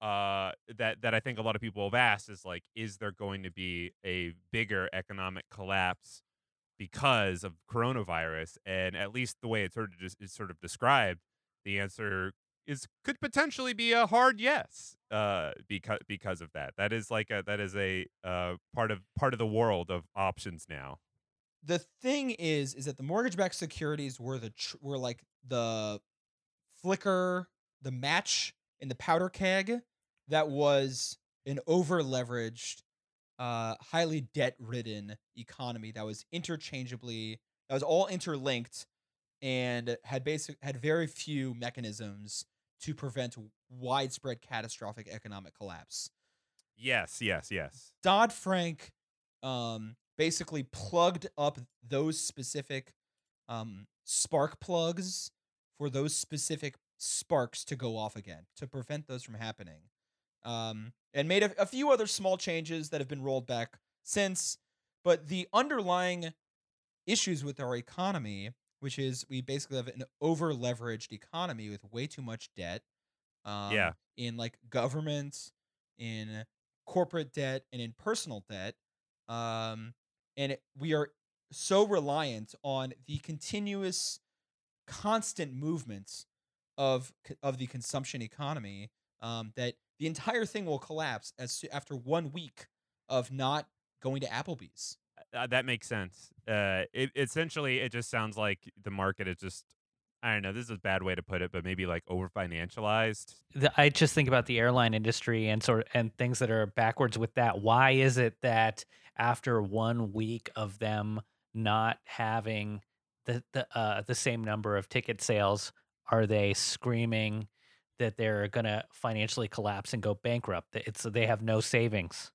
uh that that I think a lot of people have asked is like is there going to be a bigger economic collapse because of coronavirus and at least the way it's sort of just is sort of described the answer is could potentially be a hard yes uh because because of that. That is like a that is a uh part of part of the world of options now. The thing is is that the mortgage-backed securities were the tr- were like the flicker the match in the powder keg that was an over leveraged uh highly debt ridden economy that was interchangeably that was all interlinked and had basic had very few mechanisms to prevent widespread catastrophic economic collapse yes yes yes Dodd Frank um, basically plugged up those specific um, spark plugs for those specific sparks to go off again to prevent those from happening. Um, and made a, a few other small changes that have been rolled back since. But the underlying issues with our economy, which is we basically have an over leveraged economy with way too much debt. Um, Yeah. In like government, in corporate debt and in personal debt um and it, we are so reliant on the continuous constant movements of of the consumption economy um that the entire thing will collapse as after one week of not going to Applebee's uh, that makes sense. Uh, it essentially it just sounds like the market is just I don't know. This is a bad way to put it, but maybe like over financialized. I just think about the airline industry and sort of, and things that are backwards with that. Why is it that after one week of them not having the the uh, the same number of ticket sales, are they screaming that they're gonna financially collapse and go bankrupt? It's they have no savings.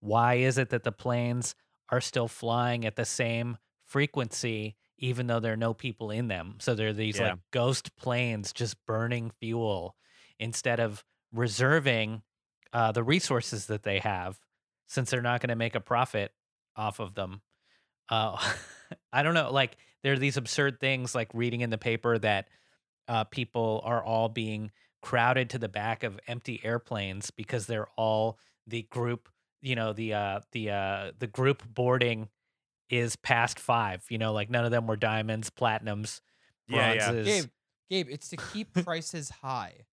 Why is it that the planes are still flying at the same frequency even though there are no people in them? So they're these Yeah. like ghost planes just burning fuel instead of reserving uh, the resources that they have since they're not going to make a profit off of them. Uh, I don't know. Like there are these absurd things like reading in the paper that uh, people are all being crowded to the back of empty airplanes because they're all the group. You know the uh, the uh, the group boarding is past five. You know, like none of them were diamonds, platinums, Yeah, yeah. bronzes. Gabe Gabe it's to keep prices high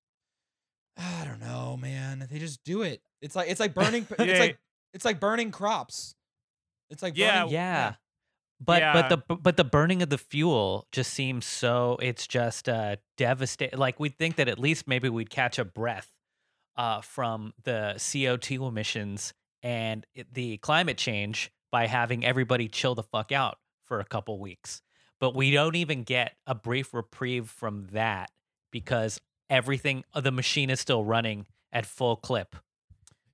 I don't know, man. They just do it. It's like it's like burning. Yeah. It's like it's like burning crops. It's like Yeah, burning, Yeah. But Yeah. but the but the burning of the fuel just seems so it's just uh devastating. Like we'd think that at least maybe we'd catch a breath uh from the CO2 emissions and it, the climate change by having everybody chill the fuck out for a couple weeks. But we don't even get a brief reprieve from that because everything uh, the machine is still running at full clip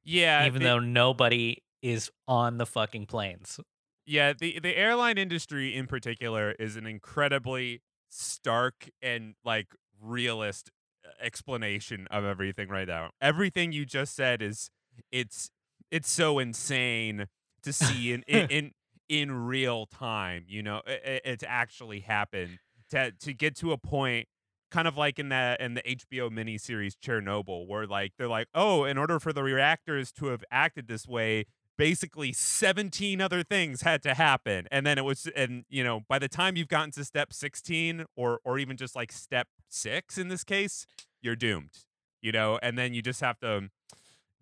Yeah, even the- though nobody is on the fucking planes. Yeah, the the airline industry in particular is an incredibly stark and like realist uh, explanation of everything right now. Everything you just said is it's it's so insane to see in in in, in real time, you know, it, it- it's actually happened to to get to a point kind of like in that in the HBO miniseries Chernobyl where like they're like, "Oh, in order for the reactors to have acted this way, basically 17 other things had to happen. And then it was and you know by the time you've gotten to step 16 or or even just like step 6 in this case you're doomed you know? And then you just have to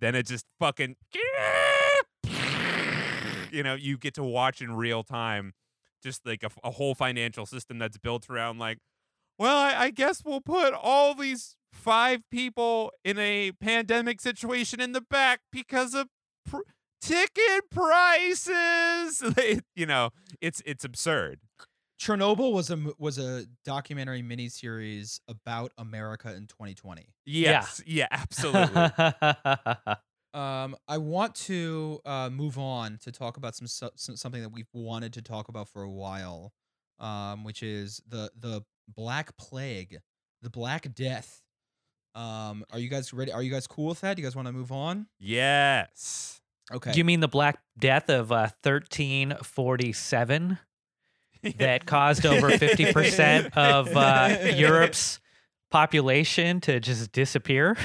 then it just fucking you know you get to watch in real time just like a, a whole financial system that's built around like well I, I guess we'll put all these five people in a pandemic situation in the back because of pr- ticket prices. You know it's it's absurd Chernobyl was a mo- was a documentary miniseries about America in 2020. yes yeah, absolutely Um, I want to uh, move on to talk about some, some something that we've wanted to talk about for a while, um, which is the the Black Plague, the Black Death. Um, are you guys ready? Are you guys cool with that? Do you guys want to move on? yes Okay. Do you mean the Black Death of uh, 1347 that caused over 50% of uh, Europe's population to just disappear?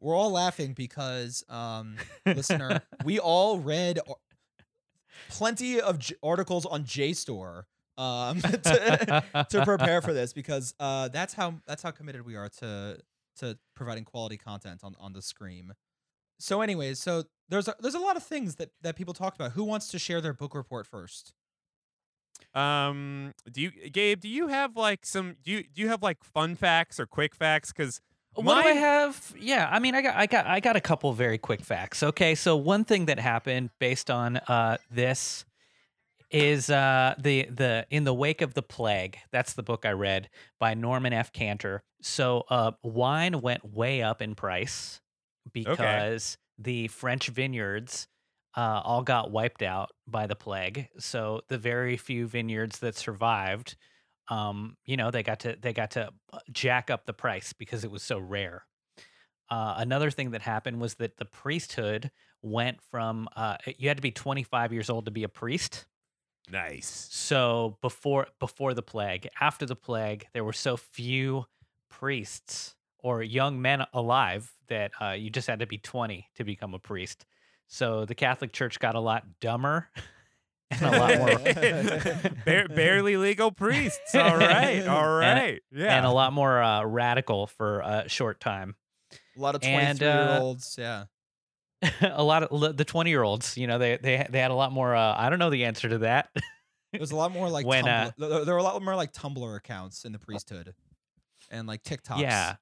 We're all laughing because, um, listener, we all read ar- plenty of j- articles on JSTOR um, to, to prepare for this because uh, that's how that's how committed we are to to providing quality content on on the screen. So, anyways, so there's a, there's a lot of things that that people talked about. Who wants to share their book report first? Um do you gabe do you have like some do you do you have like fun facts or quick facts because What do I have? Yeah, I mean, I got, I got, I got a couple very quick facts. Okay, so one thing that happened based on uh, this is uh, the the in the wake of the plague. That's the book I read by Norman F. Cantor. So uh, wine went way up in price because the French vineyards uh, all got wiped out by the plague. So the very few vineyards that survived um, you know, they got to they got to uh, jack up the price because it was so rare. Uh, another thing that happened was that the priesthood went from uh, you had to be 25 years old to be a priest. nice So before before the plague, after the plague, there were so few priests or young men alive that uh, you just had to be 20 to become a priest. So the Catholic Church got a lot dumber and a lot more Bar- barely legal priests all right all right yeah uh, and a lot more uh, radical for a short time. A lot of And, 23 uh, year olds. Yeah. a lot of the 20 year olds, you know, they they they had a lot more uh, I don't know the answer to that. It was a lot more like When, uh, Tumblr- there there were a lot more like Tumblr accounts in the priesthood, and like TikToks. Yeah.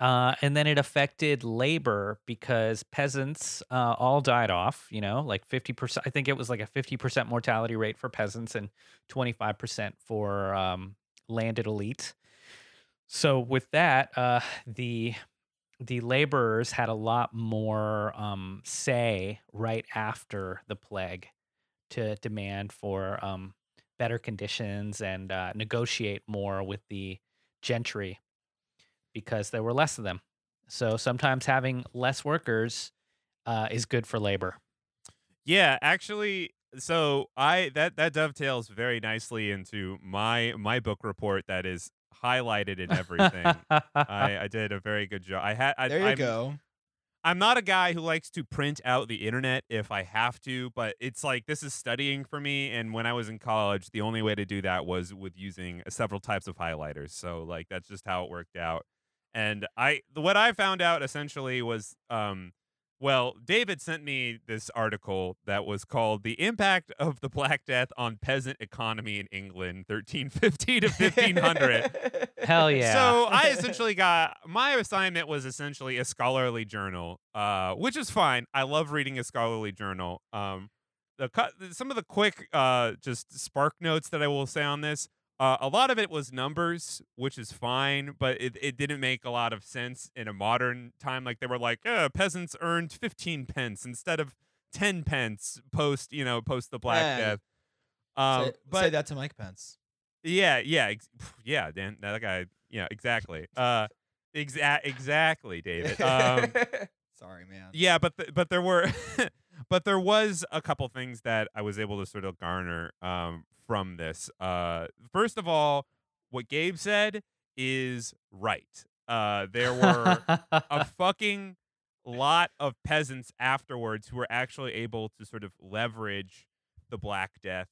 Uh, and then it affected labor because peasants uh, all died off, you know, like 50%. I think it was like a 50% mortality rate for peasants and 25% for um, landed elite. So with that, uh, the the laborers had a lot more um, say right after the plague to demand for um, better conditions and uh, negotiate more with the gentry because there were less of them. So sometimes having less workers uh, is good for labor. Yeah, actually, so I that that dovetails very nicely into my my book report that is highlighted in everything. I, I did a very good job. I had I, There you I'm, go. I'm not a guy who likes to print out the internet if I have to, but it's like this is studying for me. And when I was in college, the only way to do that was with using several types of highlighters. So like that's just how it worked out. And I what I found out essentially was um well, David sent me this article that was called "The Impact of the Black Death on Peasant Economy in England, 1350 to 1500." Hell yeah. So I essentially got my assignment was essentially a scholarly journal, uh, which is fine. I love reading a scholarly journal. Um, the cut, some of the quick, uh, just spark notes that I will say on this. Uh, a lot of it was numbers, which is fine, but it, it didn't make a lot of sense in a modern time. Like they were like, uh, peasants earned 15 pence instead of 10 pence post, you know, post the Black Yeah. Death. Um, say, but say that to Mike Pence. yeah, yeah, ex- yeah, Dan. That guy. Yeah, exactly. Uh, exa- exactly, David. Um, Sorry, man. yeah, but th- but there were, but there was a couple things that I was able to sort of garner um from this. Uh, first of all, what Gabe said is right. Uh, there were a fucking lot of peasants afterwards who were actually able to sort of leverage the Black Death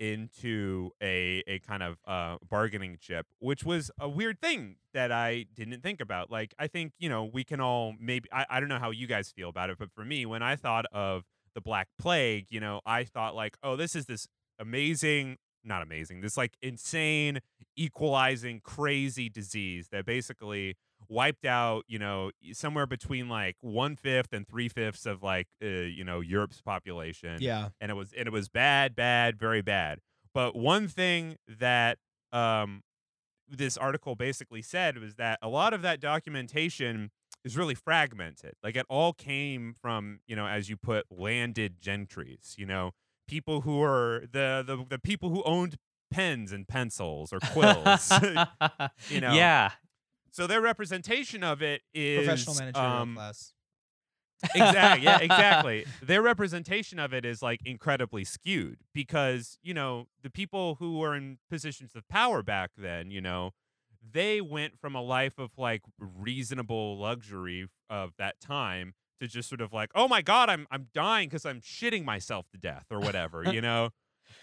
into a a kind of uh, bargaining chip, which was a weird thing that I didn't think about. Like, I think you know we can all maybe I, I don't know how you guys feel about it, but for me, when I thought of the Black Plague, you know, I thought like, oh, this is this amazing, not amazing, this like insane, equalizing, crazy disease that basically wiped out, you know, somewhere between like one fifth and three fifths of like, uh, you know, Europe's population. Yeah. and it was and it was bad, bad, very bad. But one thing that um, this article basically said was that a lot of that documentation is really fragmented. Like it all came from, you know, as you put, landed gentries. You know, people who are the the the people who owned pens and pencils or quills. you know, Yeah. So their representation of it is Professional managerial um, class. exactly yeah exactly their representation of it is like incredibly skewed because you know the people who were in positions of power back then you know they went from a life of like reasonable luxury of that time to just sort of like oh my god i'm i'm dying because i'm shitting myself to death or whatever you know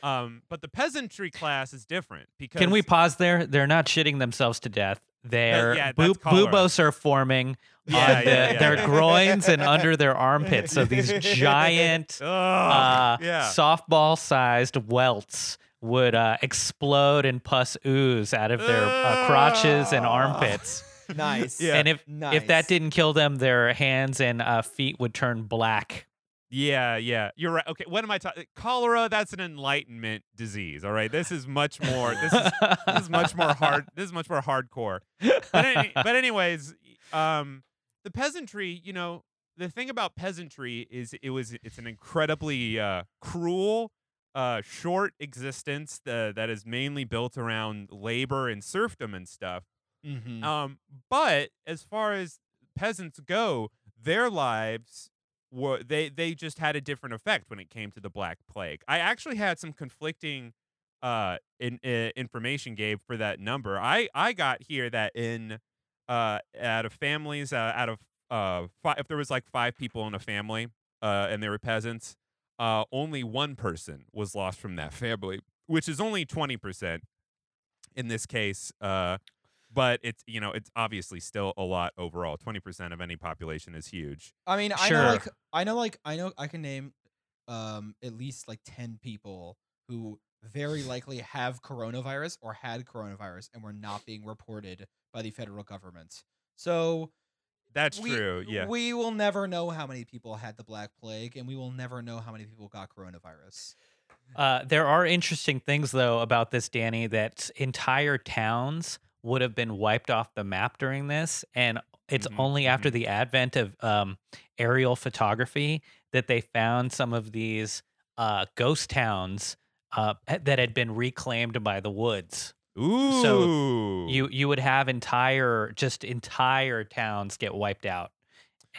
um but the peasantry class is different because Can we pause there? They're not shitting themselves to death. Their yeah, boo- that's buboes are forming Yeah, on yeah, the- yeah, their yeah. groins and under their armpits. So these giant, uh, yeah softball-sized welts would uh, explode and pus ooze out of their uh, crotches and armpits. Nice. Yeah. And if if that didn't kill them, their hands and uh, feet would turn black. Yeah, yeah, you're right. Okay, what am I talking? Cholera. That's an enlightenment disease. All right, this is much more. This is this is much more hard. This is much more hardcore. But any, but anyways, um, the peasantry. You know, the thing about peasantry is it was it's an incredibly uh, cruel, uh, short existence that that is mainly built around labor and serfdom and stuff. Mhm. Um, but as far as peasants go, their lives were they they just had a different effect when it came to the Black Plague. I actually had some conflicting uh in, uh, information Gabe for that number. I I got here that in uh out of families uh, out of uh fi- if there was like five people in a family uh and they were peasants, uh only one person was lost from that family, which is only 20% in this case. Uh but it's you know it's obviously still a lot overall 20% of any population is huge I mean, I Sure. know like I know like I know I can name um at least like 10 people who very likely have coronavirus or had coronavirus and were not being reported by the federal government. So that's we, true yeah We will never know how many people had the black plague and we will never know how many people got coronavirus. Uh, there are interesting things though about this, Danny. That entire towns would have been wiped off the map during this, and it's Mhm, only after mhm. the advent of um, aerial photography that they found some of these uh, ghost towns uh, that had been reclaimed by the woods. Ooh You you would have entire just entire towns get wiped out,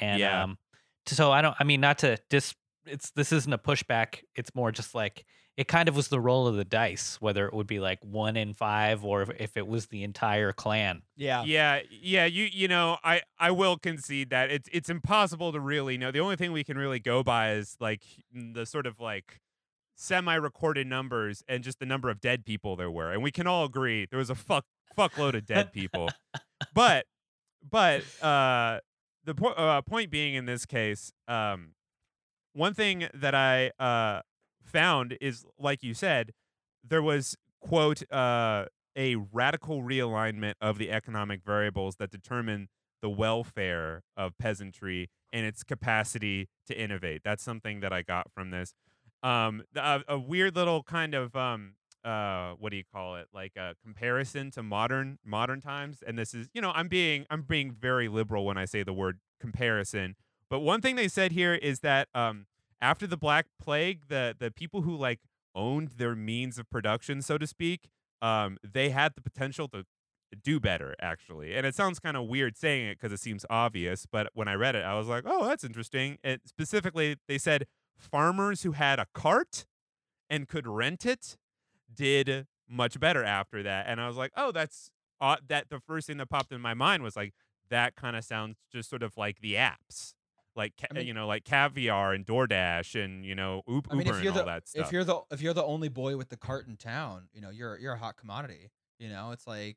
and Yeah. um, so I don't. I mean, not to dis. It's this isn't a pushback. It's more just like it kind of was the roll of the dice, whether it would be like one in five or if, if it was the entire clan. Yeah. yeah yeah you you know i i will concede that it's it's impossible to really know the only thing we can really go by is like the sort of like semi-recorded numbers and just the number of dead people there were and we can all agree there was a fuck fuckload of dead people but but uh, the po- uh, point being in this case, um, one thing that I uh, found is, like you said, there was quote uh, a radical realignment of the economic variables that determine the welfare of peasantry and its capacity to innovate. That's something that I got from this. Um, a, a weird little kind of um, uh, what do you call it? Like a comparison to modern modern times. And this is, you know, I'm being I'm being very liberal when I say the word comparison. But one thing they said here is that um, after the Black Plague, the the people who like owned their means of production, so to speak, um, they had the potential to do better actually and it sounds kind of weird saying it because it seems obvious but when i read it i was like oh that's interesting it specifically they said farmers who had a cart and could rent it did much better after that and i was like oh that's uh, that the first thing that popped in my mind was like that kind of sounds just sort of like the apps like ca- I mean- you know like caviar and doordash and you know Uber, I mean, if you're and all the that stuff if you're the if you're the only boy with the cart in town, you know, you're you're a hot commodity. You know, it's like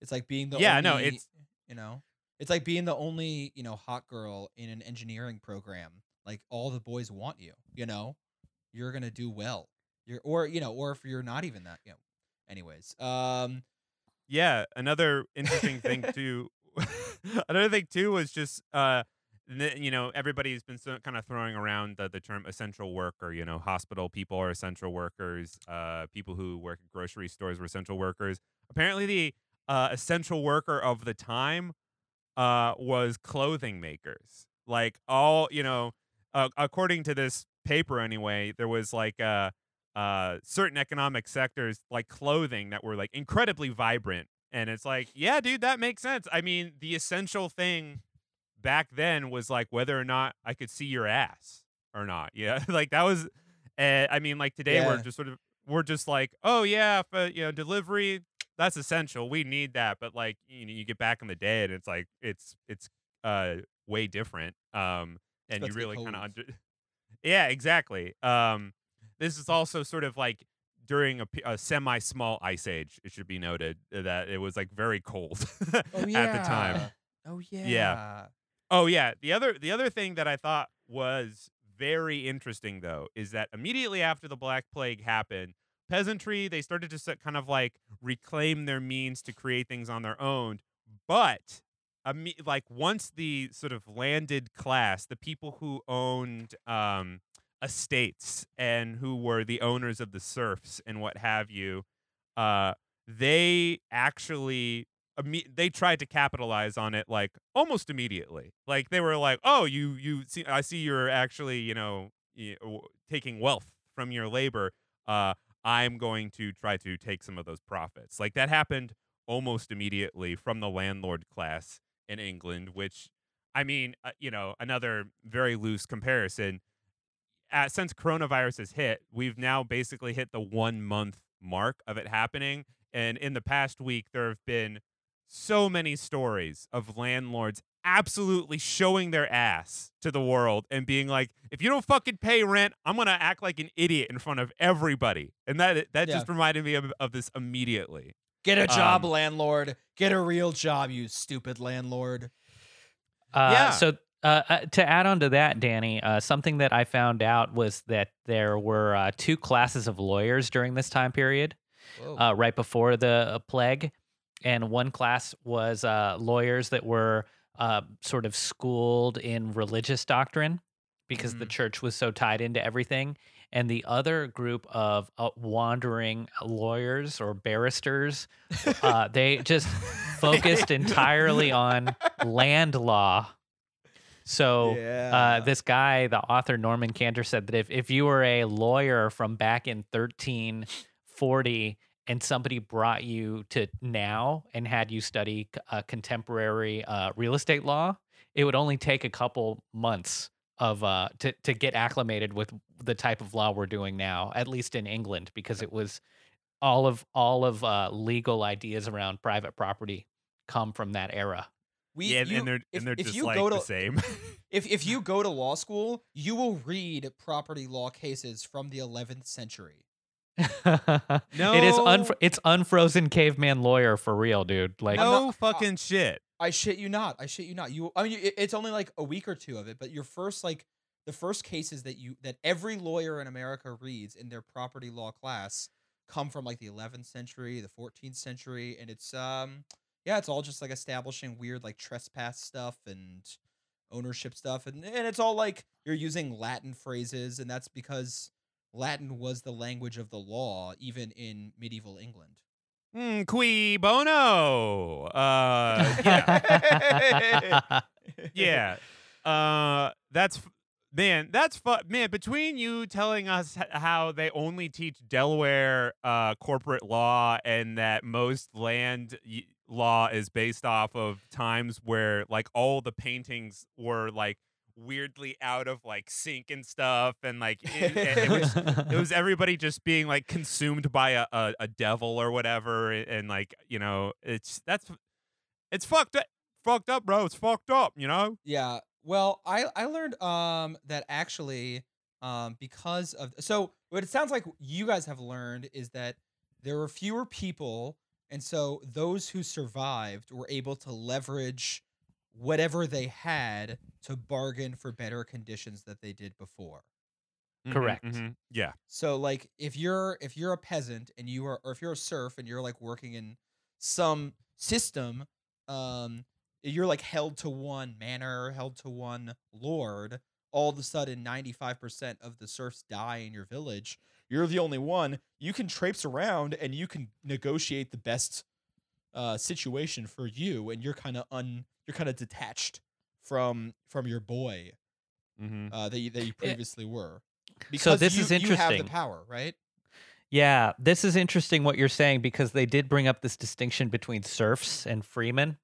it's like being the Yeah, only, no, it's- you know, it's like being the only you know hot girl in an engineering program. Like all the boys want you. You know, you're gonna do well. You're or you know, or if you're not even that, you know. Anyways, um, Yeah, another interesting thing too. another thing too was just uh, you know, everybody's been so, kind of throwing around the, the term essential worker. You know, hospital people are essential workers. Uh, people who work at grocery stores were essential workers. Apparently, the uh, essential worker of the time uh, was clothing makers. Like all, you know, uh, according to this paper anyway, there was like uh, uh, certain economic sectors like clothing that were like incredibly vibrant. And it's like, yeah, dude, that makes sense. I mean, the essential thing back then was like whether or not I could see your ass or not. Yeah, like that was. Uh, I mean, like today we're just sort of we're just like, oh yeah, but you know, delivery that's essential. We need that. But like, you know, you get back in the day and it's like it's it's uh way different. Um, and you really kind of under. Yeah, exactly. Um, this is also sort of like during a semi-small ice age. It should be noted that it was like very cold oh at the time. Oh yeah. Yeah. Oh yeah. The other the other thing that I thought was very interesting though is that immediately after the Black Plague happened, peasantry they started to set, kind of like reclaim their means to create things on their own. But like once the sort of landed class, the people who owned um, estates and who were the owners of the serfs and what have you, uh, they actually they tried to capitalize on it like almost immediately. Like they were like, "Oh, you you see I see you're actually, you know, taking wealth from your labor. Uh I'm going to try to take some of those profits." Like that happened almost immediately from the landlord class in England, which I mean, uh, you know, another very loose comparison. Uh, since coronavirus has hit, we've now basically hit the one month mark of it happening. And in the past week, there have been so many stories of landlords absolutely showing their ass to the world and being like, if you don't fucking pay rent, I'm going to act like an idiot in front of everybody. And that that Yeah. just reminded me of, of this immediately. Get a job, Um, landlord. Get a real job, you stupid landlord. Uh, Yeah. So uh, uh, to add on to that, Danny, uh, something that I found out was that there were uh, two classes of lawyers during this time period, uh, right before the plague, and one class was uh, lawyers that were uh, sort of schooled in religious doctrine because the Mhm. church was so tied into everything. And the other group of uh, wandering lawyers or barristers, uh, they just focused entirely on land law. So yeah. uh, this guy, the author Norman Cantor, said that if, if you were a lawyer from back in 1340 and somebody brought you to now and had you study uh, contemporary uh, real estate law, it would only take a couple months of uh, to to get acclimated with the type of law we're doing now, at least in England, because it was all of all of uh, legal ideas around private property come from that era. we, yeah, and- you- and they're if, and they're if just you like go the to same. if if you go to law school, you will read property law cases from the 11th century. no, it is No. unfro- it's unfrozen caveman lawyer for real, dude. Like I'm no not- fucking shit. I shit you not. I shit you not. You, I mean, it, it's only like a week or two of it, but your first like the first cases that you that every lawyer in America reads in their property law class come from like the 11th century, the 14th century, and it's um yeah, it's all just like establishing weird like trespass stuff and ownership stuff, and and it's all like you're using Latin phrases, and that's because Latin was the language of the law even in medieval England. Mm, cui bono. Uh, yeah. yeah. Uh, that's man. That's fu- man. Between you telling us how they only teach Delaware uh, corporate law and that most land y- law is based off of times where like all the paintings were like weirdly out of like sync and stuff, and like it, it- was it was everybody just being like consumed by a, a, a devil or whatever and, and, like you know it's that's it's fucked up fucked up bro it's fucked up you know Yeah. Well, I I learned um that actually um because of so what it sounds like you guys have learned is that there were fewer people and so those who survived were able to leverage whatever they had to bargain for better conditions that they did before. Mhm, Correct. mhm. yeah So like if you're if you're a peasant and you are or if you're a serf and you're like working in some system um you're like held to one manor, held to one lord, all of a sudden 95% of the serfs die in your village. You're the only one. You can traipse around and you can negotiate the best uh situation for you and you're kind of un you're kind of detached from from your boy mm-hmm. uh that you, that you previously were. So this you, is You have interesting. the power, right? Yeah, this is interesting what you're saying because they did bring up this distinction between serfs and freemen.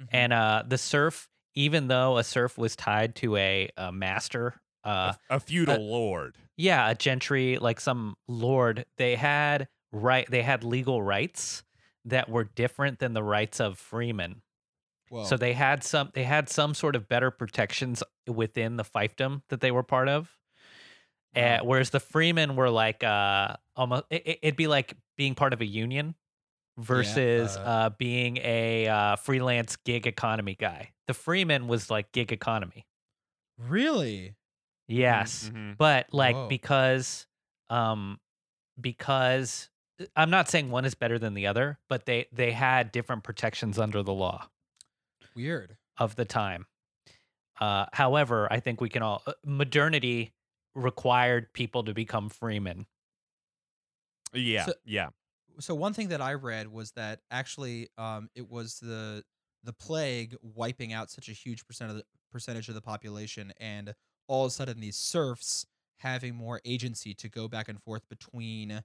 Mhm. And uh, the serf, even though a serf was tied to a, a master, uh, a, a feudal lord yeah, a gentry like some lord, they had right, they had legal rights that were different than the rights of freemen. Well, So they had some, they had some sort of better protections within the fiefdom that they were part of. Uh, whereas the freemen were like uh almost it, it'd be like being part of a union versus uh, uh, being a uh, freelance gig economy guy. The freeman was like gig economy. really? Yes. Mhm. But like Whoa. because um because I'm not saying one is better than the other, but they they had different protections under the law Weird. of the time. Uh, however, I think we can all uh, modernity required people to become freemen. yeah So- yeah So one thing that I read was that actually um it was the the plague wiping out such a huge percent of the percentage of the population and all of a sudden these serfs having more agency to go back and forth between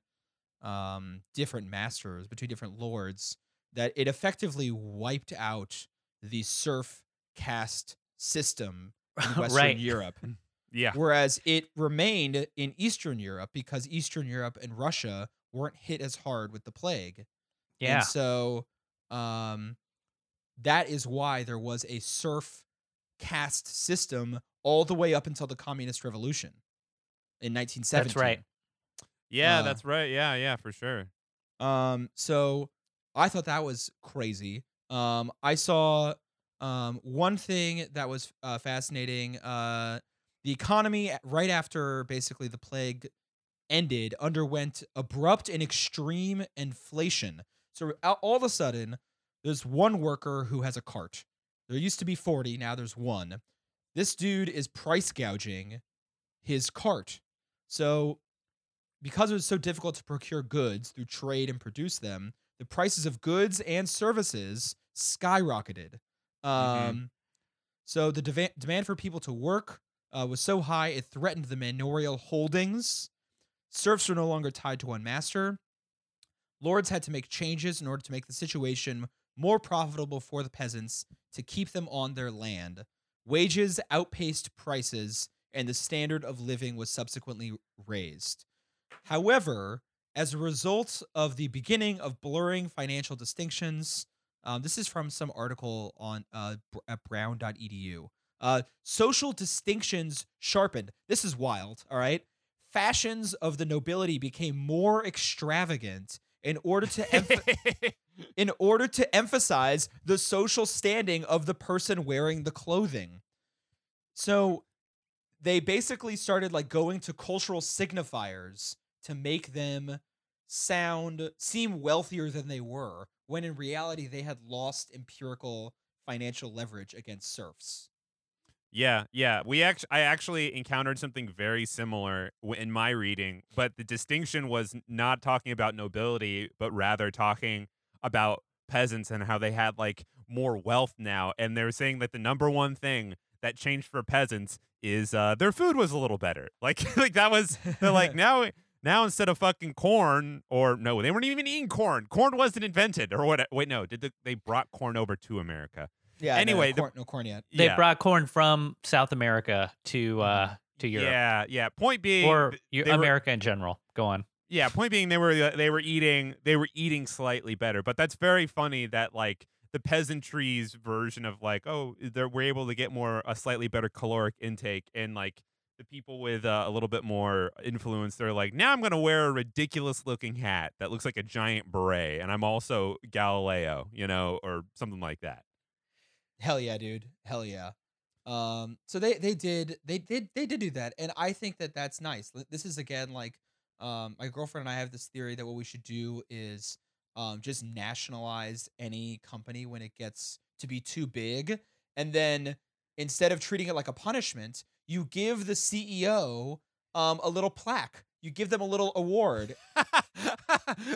um different masters, between different lords that it effectively wiped out the serf caste system in Western Right. Europe. yeah Whereas it remained in Eastern Europe because Eastern Europe and Russia weren't hit as hard with the plague. Yeah. And so um that is why there was a serf caste system all the way up until the communist revolution in 1917. That's right. Yeah uh, that's right yeah yeah for sure Um, so I thought that was crazy. Um, I saw um one thing that was uh, fascinating. Uh, the economy right after basically the plague ended underwent abrupt and extreme inflation. So all of a sudden, there's one worker who has a cart. There used to be 40, now there's one. This dude is price gouging his cart. So because it was so difficult to procure goods through trade and produce them, the prices of goods and services skyrocketed. Um, So the deva- demand for people to work uh, was so high it threatened the manorial holdings. Serfs were no longer tied to one master. Lords had to make changes in order to make the situation more profitable for the peasants to keep them on their land. Wages outpaced prices, and the standard of living was subsequently raised. However, as a result of the beginning of blurring financial distinctions, um, this is from some article on uh, at brown.edu. Uh, social distinctions sharpened. This is wild, all right? Fashions of the nobility became more extravagant, in order to emph- in order to emphasize the social standing of the person wearing the clothing. So they basically started like going to cultural signifiers to make them sound seem wealthier than they were when in reality they had lost empirical financial leverage against serfs. Yeah, yeah. We actually, I actually encountered something very similar in my reading, but the distinction was not talking about nobility, but rather talking about peasants and how they had like more wealth now, and they were saying that the number one thing that changed for peasants is uh, their food was a little better. Like, like that was they're like now. Now instead of fucking corn, or no, they weren't even eating corn. Corn wasn't invented, or what? Wait, no, did the, they brought corn over to America? Yeah. Anyway, no, the- corn, no corn yet. They yeah. brought corn from South America to uh to Europe Yeah, yeah. Point being, or th- Eu- they were- America in general. Go on. yeah. Point being, they were uh, they were eating they were eating slightly better. But that's very funny that like the peasantry's version of like oh they're we're able to get more a slightly better caloric intake and like the people with uh, a little bit more influence they're like now i'm going to wear a ridiculous looking hat that looks like a giant beret and i'm also galileo you know or something like that Hell yeah, dude. Hell yeah. Um, so they they did they did they did do that, and I think that that's nice. This is again like, um, my girlfriend and I have this theory that what we should do is, um, just nationalize any company when it gets to be too big, and then instead of treating it like a punishment, you give the CEO um a little plaque. You give them a little award.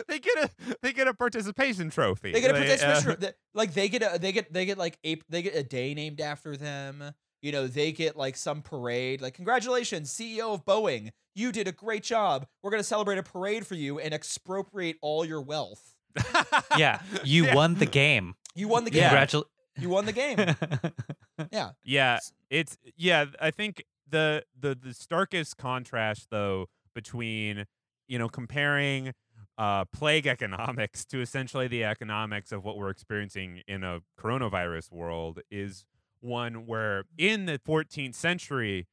they get a they get a participation trophy They get a uh, participation. tro- th- like they get a they get they get like a they get a day named after them. You know, they get like some parade. Like congratulations, CEO of Boeing, you did a great job. We're gonna celebrate a parade for you and expropriate all your wealth. Yeah, you Yeah. won the game. You won the game. Congratu- You won the game. Yeah. Yeah, it's yeah. I think the the the starkest contrast though between you know comparing uh, plague economics to essentially the economics of what we're experiencing in a coronavirus world is one where in the 14th century,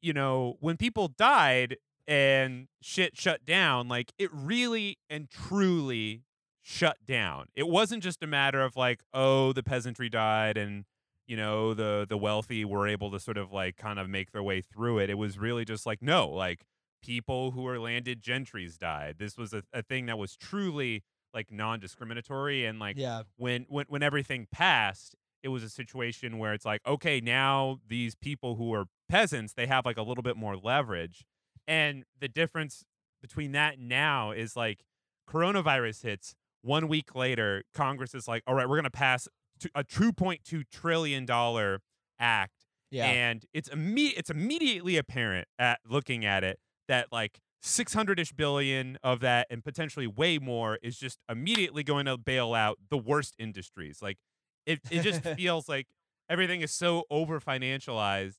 you know, when people died and shit shut down, like it really and truly shut down. It wasn't just a matter of like, oh, the peasantry died and you know the the wealthy were able to sort of like kind of make their way through it. It was really just like no, like people who were landed gentries died. This was a, a thing that was truly like non-discriminatory and like Yeah. when when when everything passed it was a situation where it's like okay now these people who are peasants they have like a little bit more leverage and the difference between that and now is like coronavirus hits one week later congress is like all right we're going to pass a 2.2 trillion dollar act Yeah. and it's imme- it's immediately apparent at looking at it that like 600ish billion of that and potentially way more is just immediately going to bail out the worst industries like it, it just feels like everything is so over financialized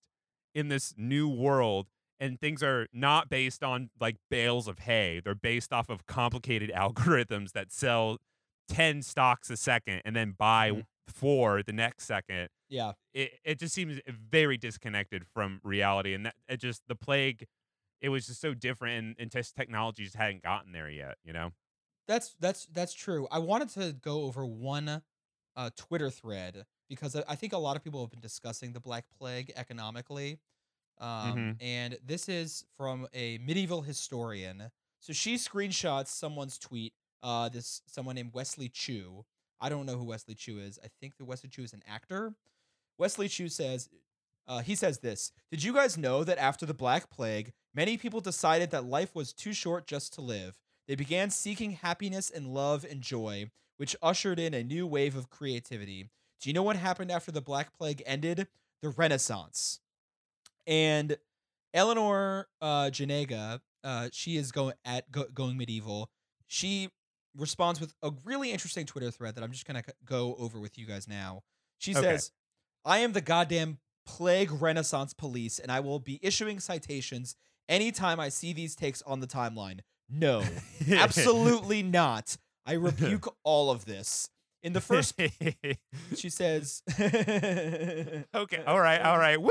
in this new world and things are not based on like bales of hay they're based off of complicated algorithms that sell 10 stocks a second and then buy Mhm. Four the next second yeah. it, it just seems very disconnected from reality and that it just the plague it was just so different and, and just technology just hadn't gotten there yet you know That's that's that's true. I wanted to go over one uh, Twitter thread because I think a lot of people have been discussing the Black Plague economically, um, Mhm. and this is from a medieval historian. So she screenshots someone's tweet. Uh, this someone named Wesley Chu. I don't know who Wesley Chu is. I think that Wesley Chu is an actor. Wesley Chu says, uh, he says this Did you guys know that after the Black Plague, many people decided that life was too short just to live? They began seeking happiness and love and joy, which ushered in a new wave of creativity. Do you know what happened after the Black Plague ended? The Renaissance. And Eleanor uh, Janega, uh, she is going at go, going medieval. She responds with a really interesting Twitter thread that I'm just gonna go over with you guys now. She Okay. says, "I am the goddamn plague Renaissance police, and I will be issuing citations anytime I see these takes on the timeline. No, absolutely not. I rebuke all of this." In the first, she says, okay all right all right woo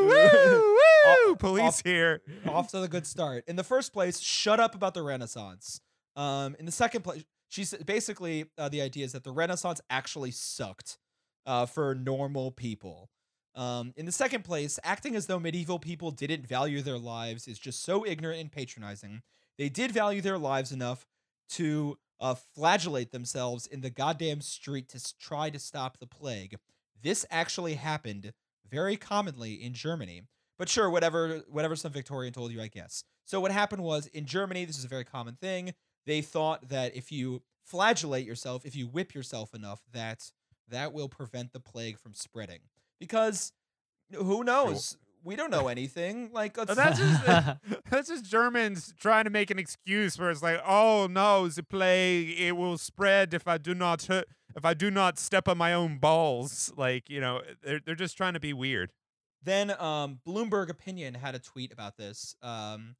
woo woo Off- police off- here off to the good start. In the first place, shut up about the Renaissance. Um, in the second place, she's basically uh, the idea is that the Renaissance actually sucked uh, for normal people. Um, in the second place, acting as though medieval people didn't value their lives is just so ignorant and patronizing. They did value their lives enough to uh, flagellate themselves in the goddamn street to try to stop the plague. This actually happened very commonly in Germany. But sure, whatever whatever some Victorian told you, I guess. So what happened was in Germany, this is a very common thing. They thought that if you flagellate yourself, if you whip yourself enough, that that will prevent the plague from spreading. Because who knows? We don't know anything. Like That's just that's just Germans trying to make an excuse where it's like, oh no, the plague it will spread if I do not hurt, if I do not step on my own balls. Like you know, they're they're just trying to be weird. Then um, Bloomberg Opinion had a tweet about this. Um,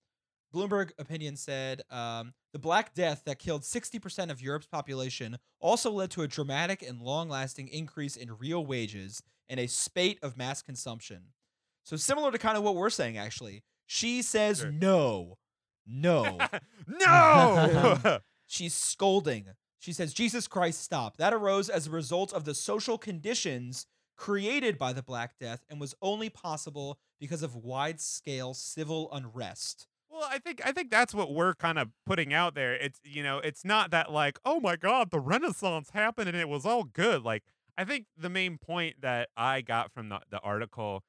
Bloomberg Opinion said um, the Black Death that killed 60% of Europe's population also led to a dramatic and long lasting increase in real wages and a spate of mass consumption. So, similar to kind of what we're saying, actually. She says Sure. no. No. no. She's scolding. She says, Jesus Christ, stop. That arose as a result of the social conditions created by the Black Death and was only possible because of wide scale civil unrest. Well, I think I think that's what we're kind of putting out there. It's you know, it's not that like, oh my god, the Renaissance happened and it was all good. Like, I think the main point that I got from the, the article,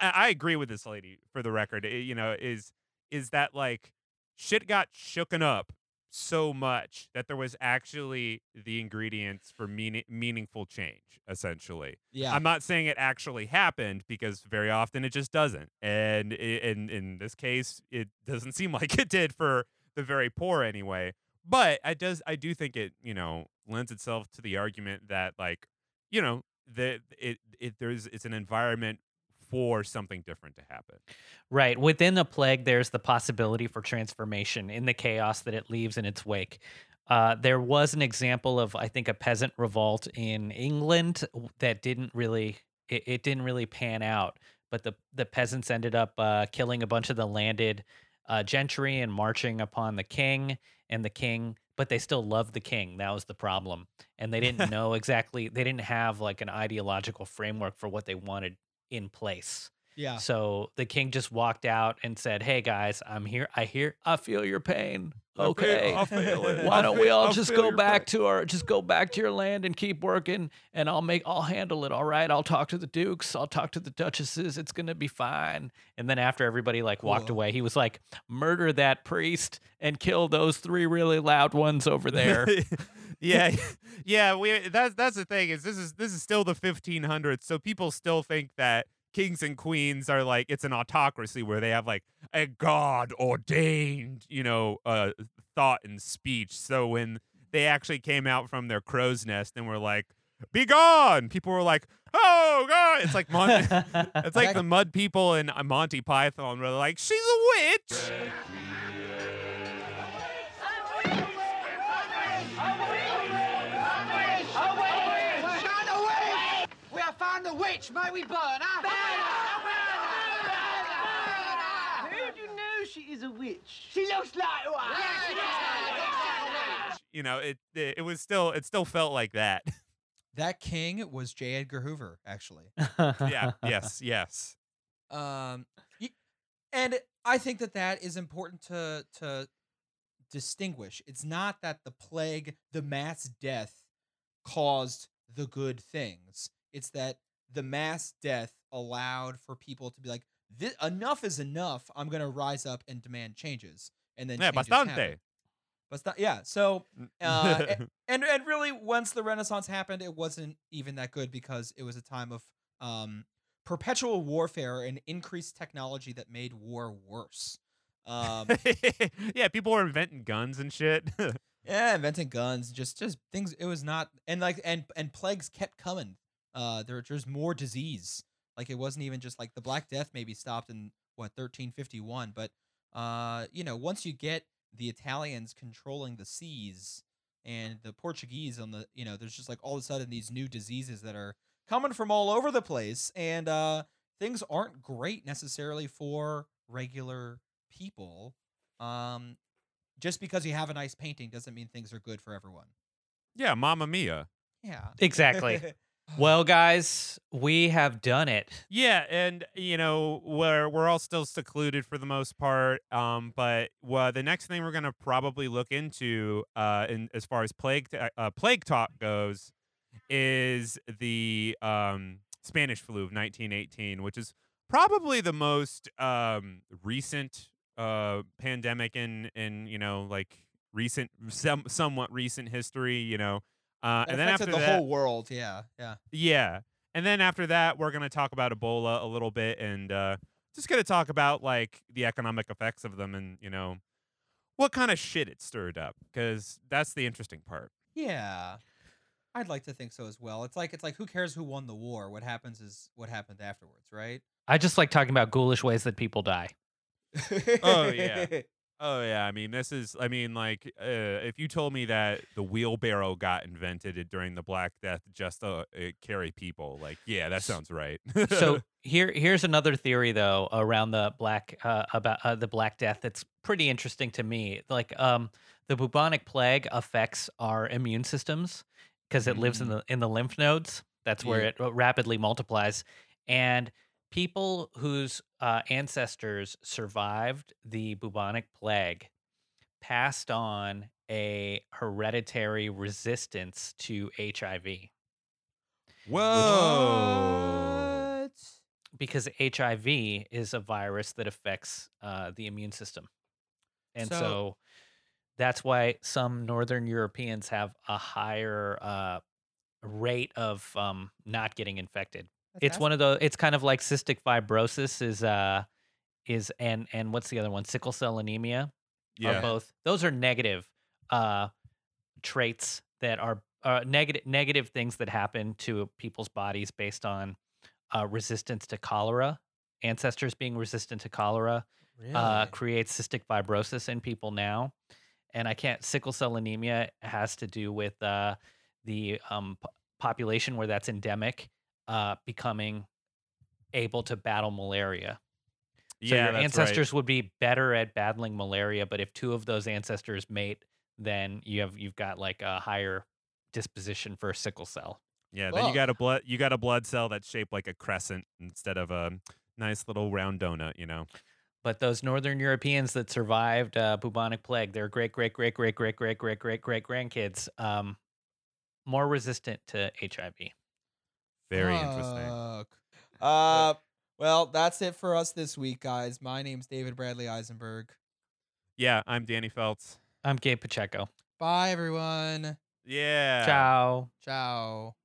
I, I agree with this lady for the record. it- you know, is is that like shit got shooken up so much that there was actually the ingredients for meaning, meaningful change. Essentially, Yeah. I'm not saying it actually happened because very often it just doesn't. And in in this case, it doesn't seem like it did for the very poor anyway. But I does I do think it, you know, lends itself to the argument that like, you know, that it it there's it's an environment for something different to happen. Right. Within the plague, there's the possibility for transformation in the chaos that it leaves in its wake. Uh, there was an example of, I think, a peasant revolt in England that didn't really, it, it didn't really pan out. But the the peasants ended up uh, killing a bunch of the landed uh, gentry and marching upon the king and the king. But they still loved the king. That was the problem, and they didn't know exactly. They didn't have like an ideological framework for what they wanted in place. Yeah. So the king just walked out and said, "Hey guys, I'm here. I hear. I feel your pain. I feel- Okay, I feel it. why don't we all I just go back pain." to our just go back to your land and keep working, and I'll make I'll handle it. All right, I'll talk to the dukes. I'll talk to the duchesses. It's gonna be fine." And then after everybody like walked Cool. away, he was like, "Murder that priest and kill those three really loud ones over there." yeah, yeah. We that's that's the thing is this is this is still the 1500s, so people still think that kings and queens are like it's an autocracy where they have like a god ordained, you know, uh, thought and speech. So when they actually came out from their crow's nest and were like, "Be gone," people were like, "Oh God!" It's like Mon- it's like the mud people in uh, Monty Python where they're like, "She's a witch." Witch. May we burn her? Who do you know she is a witch? She looks like one. You know, it, it it was still it still felt like that. That king was J. Edgar Hoover, actually. yeah. Yes. Yes. Um, and I think that that is important to to distinguish. It's not that the plague, the mass death, caused the good things. It's that the mass death allowed for people to be like, "Thi- enough is enough. I'm gonna rise up and demand changes. And then Yeah, bastante. happen. Basta- yeah. So uh, a- and and really, once the Renaissance happened, it wasn't even that good because it was a time of um, perpetual warfare and increased technology that made war worse. Um, yeah, people were inventing guns and shit. yeah, inventing guns, just just things. It was not, and like and and plagues kept coming. Uh, there there's more disease. Like it wasn't even just like the Black Death maybe stopped in what 1351, but uh, you know, once you get the Italians controlling the seas and the Portuguese on the, you know, there's just like all of a sudden these new diseases that are coming from all over the place, and uh, things aren't great necessarily for regular people. Um, just because you have a nice painting doesn't mean things are good for everyone. Yeah, Mamma Mia. Yeah. Exactly. Well, guys, we have done it. Yeah, and you know we're we're all still secluded for the most part. Um, but well, the next thing we're gonna probably look into, uh, in as far as plague t- uh, plague talk goes, is the um Spanish flu of 1918, which is probably the most um recent uh pandemic in in you know like recent some somewhat recent history. You know, uh, That and then after the that, whole world. Yeah. Yeah. yeah. And then after that, we're going to talk about Ebola a little bit and uh, just going to talk about like the economic effects of them and, you know, what kind of shit it stirred up because that's the interesting part. Yeah. I'd like to think so as well. It's like it's like who cares who won the war? What happens is what happened afterwards, right? I just like talking about ghoulish ways that people die. Oh, yeah. Oh, yeah. I mean, this is, I mean, like, uh, if you told me that the wheelbarrow got invented during the Black Death just to uh, carry people, like, yeah, that sounds right. so here here's another theory though around the black uh, about uh, the black death that's pretty interesting to me like um the bubonic plague affects our immune systems because it lives in the in the lymph nodes that's where Yeah. it uh, rapidly multiplies and people whose uh, ancestors survived the bubonic plague passed on a hereditary resistance to hiv Whoa. because HIV is a virus that affects uh, the immune system, and so, So- that's why some Northern Europeans have a higher uh, rate of um, not getting infected. It's one of the. It's kind of like cystic fibrosis is uh is and and what's the other one? Sickle cell anemia. Yeah. Are both those are negative uh, traits that are uh, negative negative things that happen to people's bodies based on uh, resistance to cholera. Ancestors being resistant to cholera uh, creates cystic fibrosis in people now, and I can't. Sickle cell anemia has to do with uh, the um, p- population where that's endemic uh, becoming able to battle malaria. So yeah, your that's right. ancestors would be better at battling malaria, but if two of those ancestors mate, then you have you've got like a higher disposition for sickle cell. Yeah, then you got a blood you got a blood cell that's shaped like a crescent instead of a nice little round donut, you know. But those northern Europeans that survived uh, bubonic plague, their great great great great great great great great great grandkids, um, more resistant to HIV. Very interesting. Fuck. Uh, well, that's it for us this week, guys. My name's David Bradley Isenberg. Yeah, I'm Danny Felts. I'm Gabe Pacheco. Bye, everyone. Yeah. Ciao. Ciao.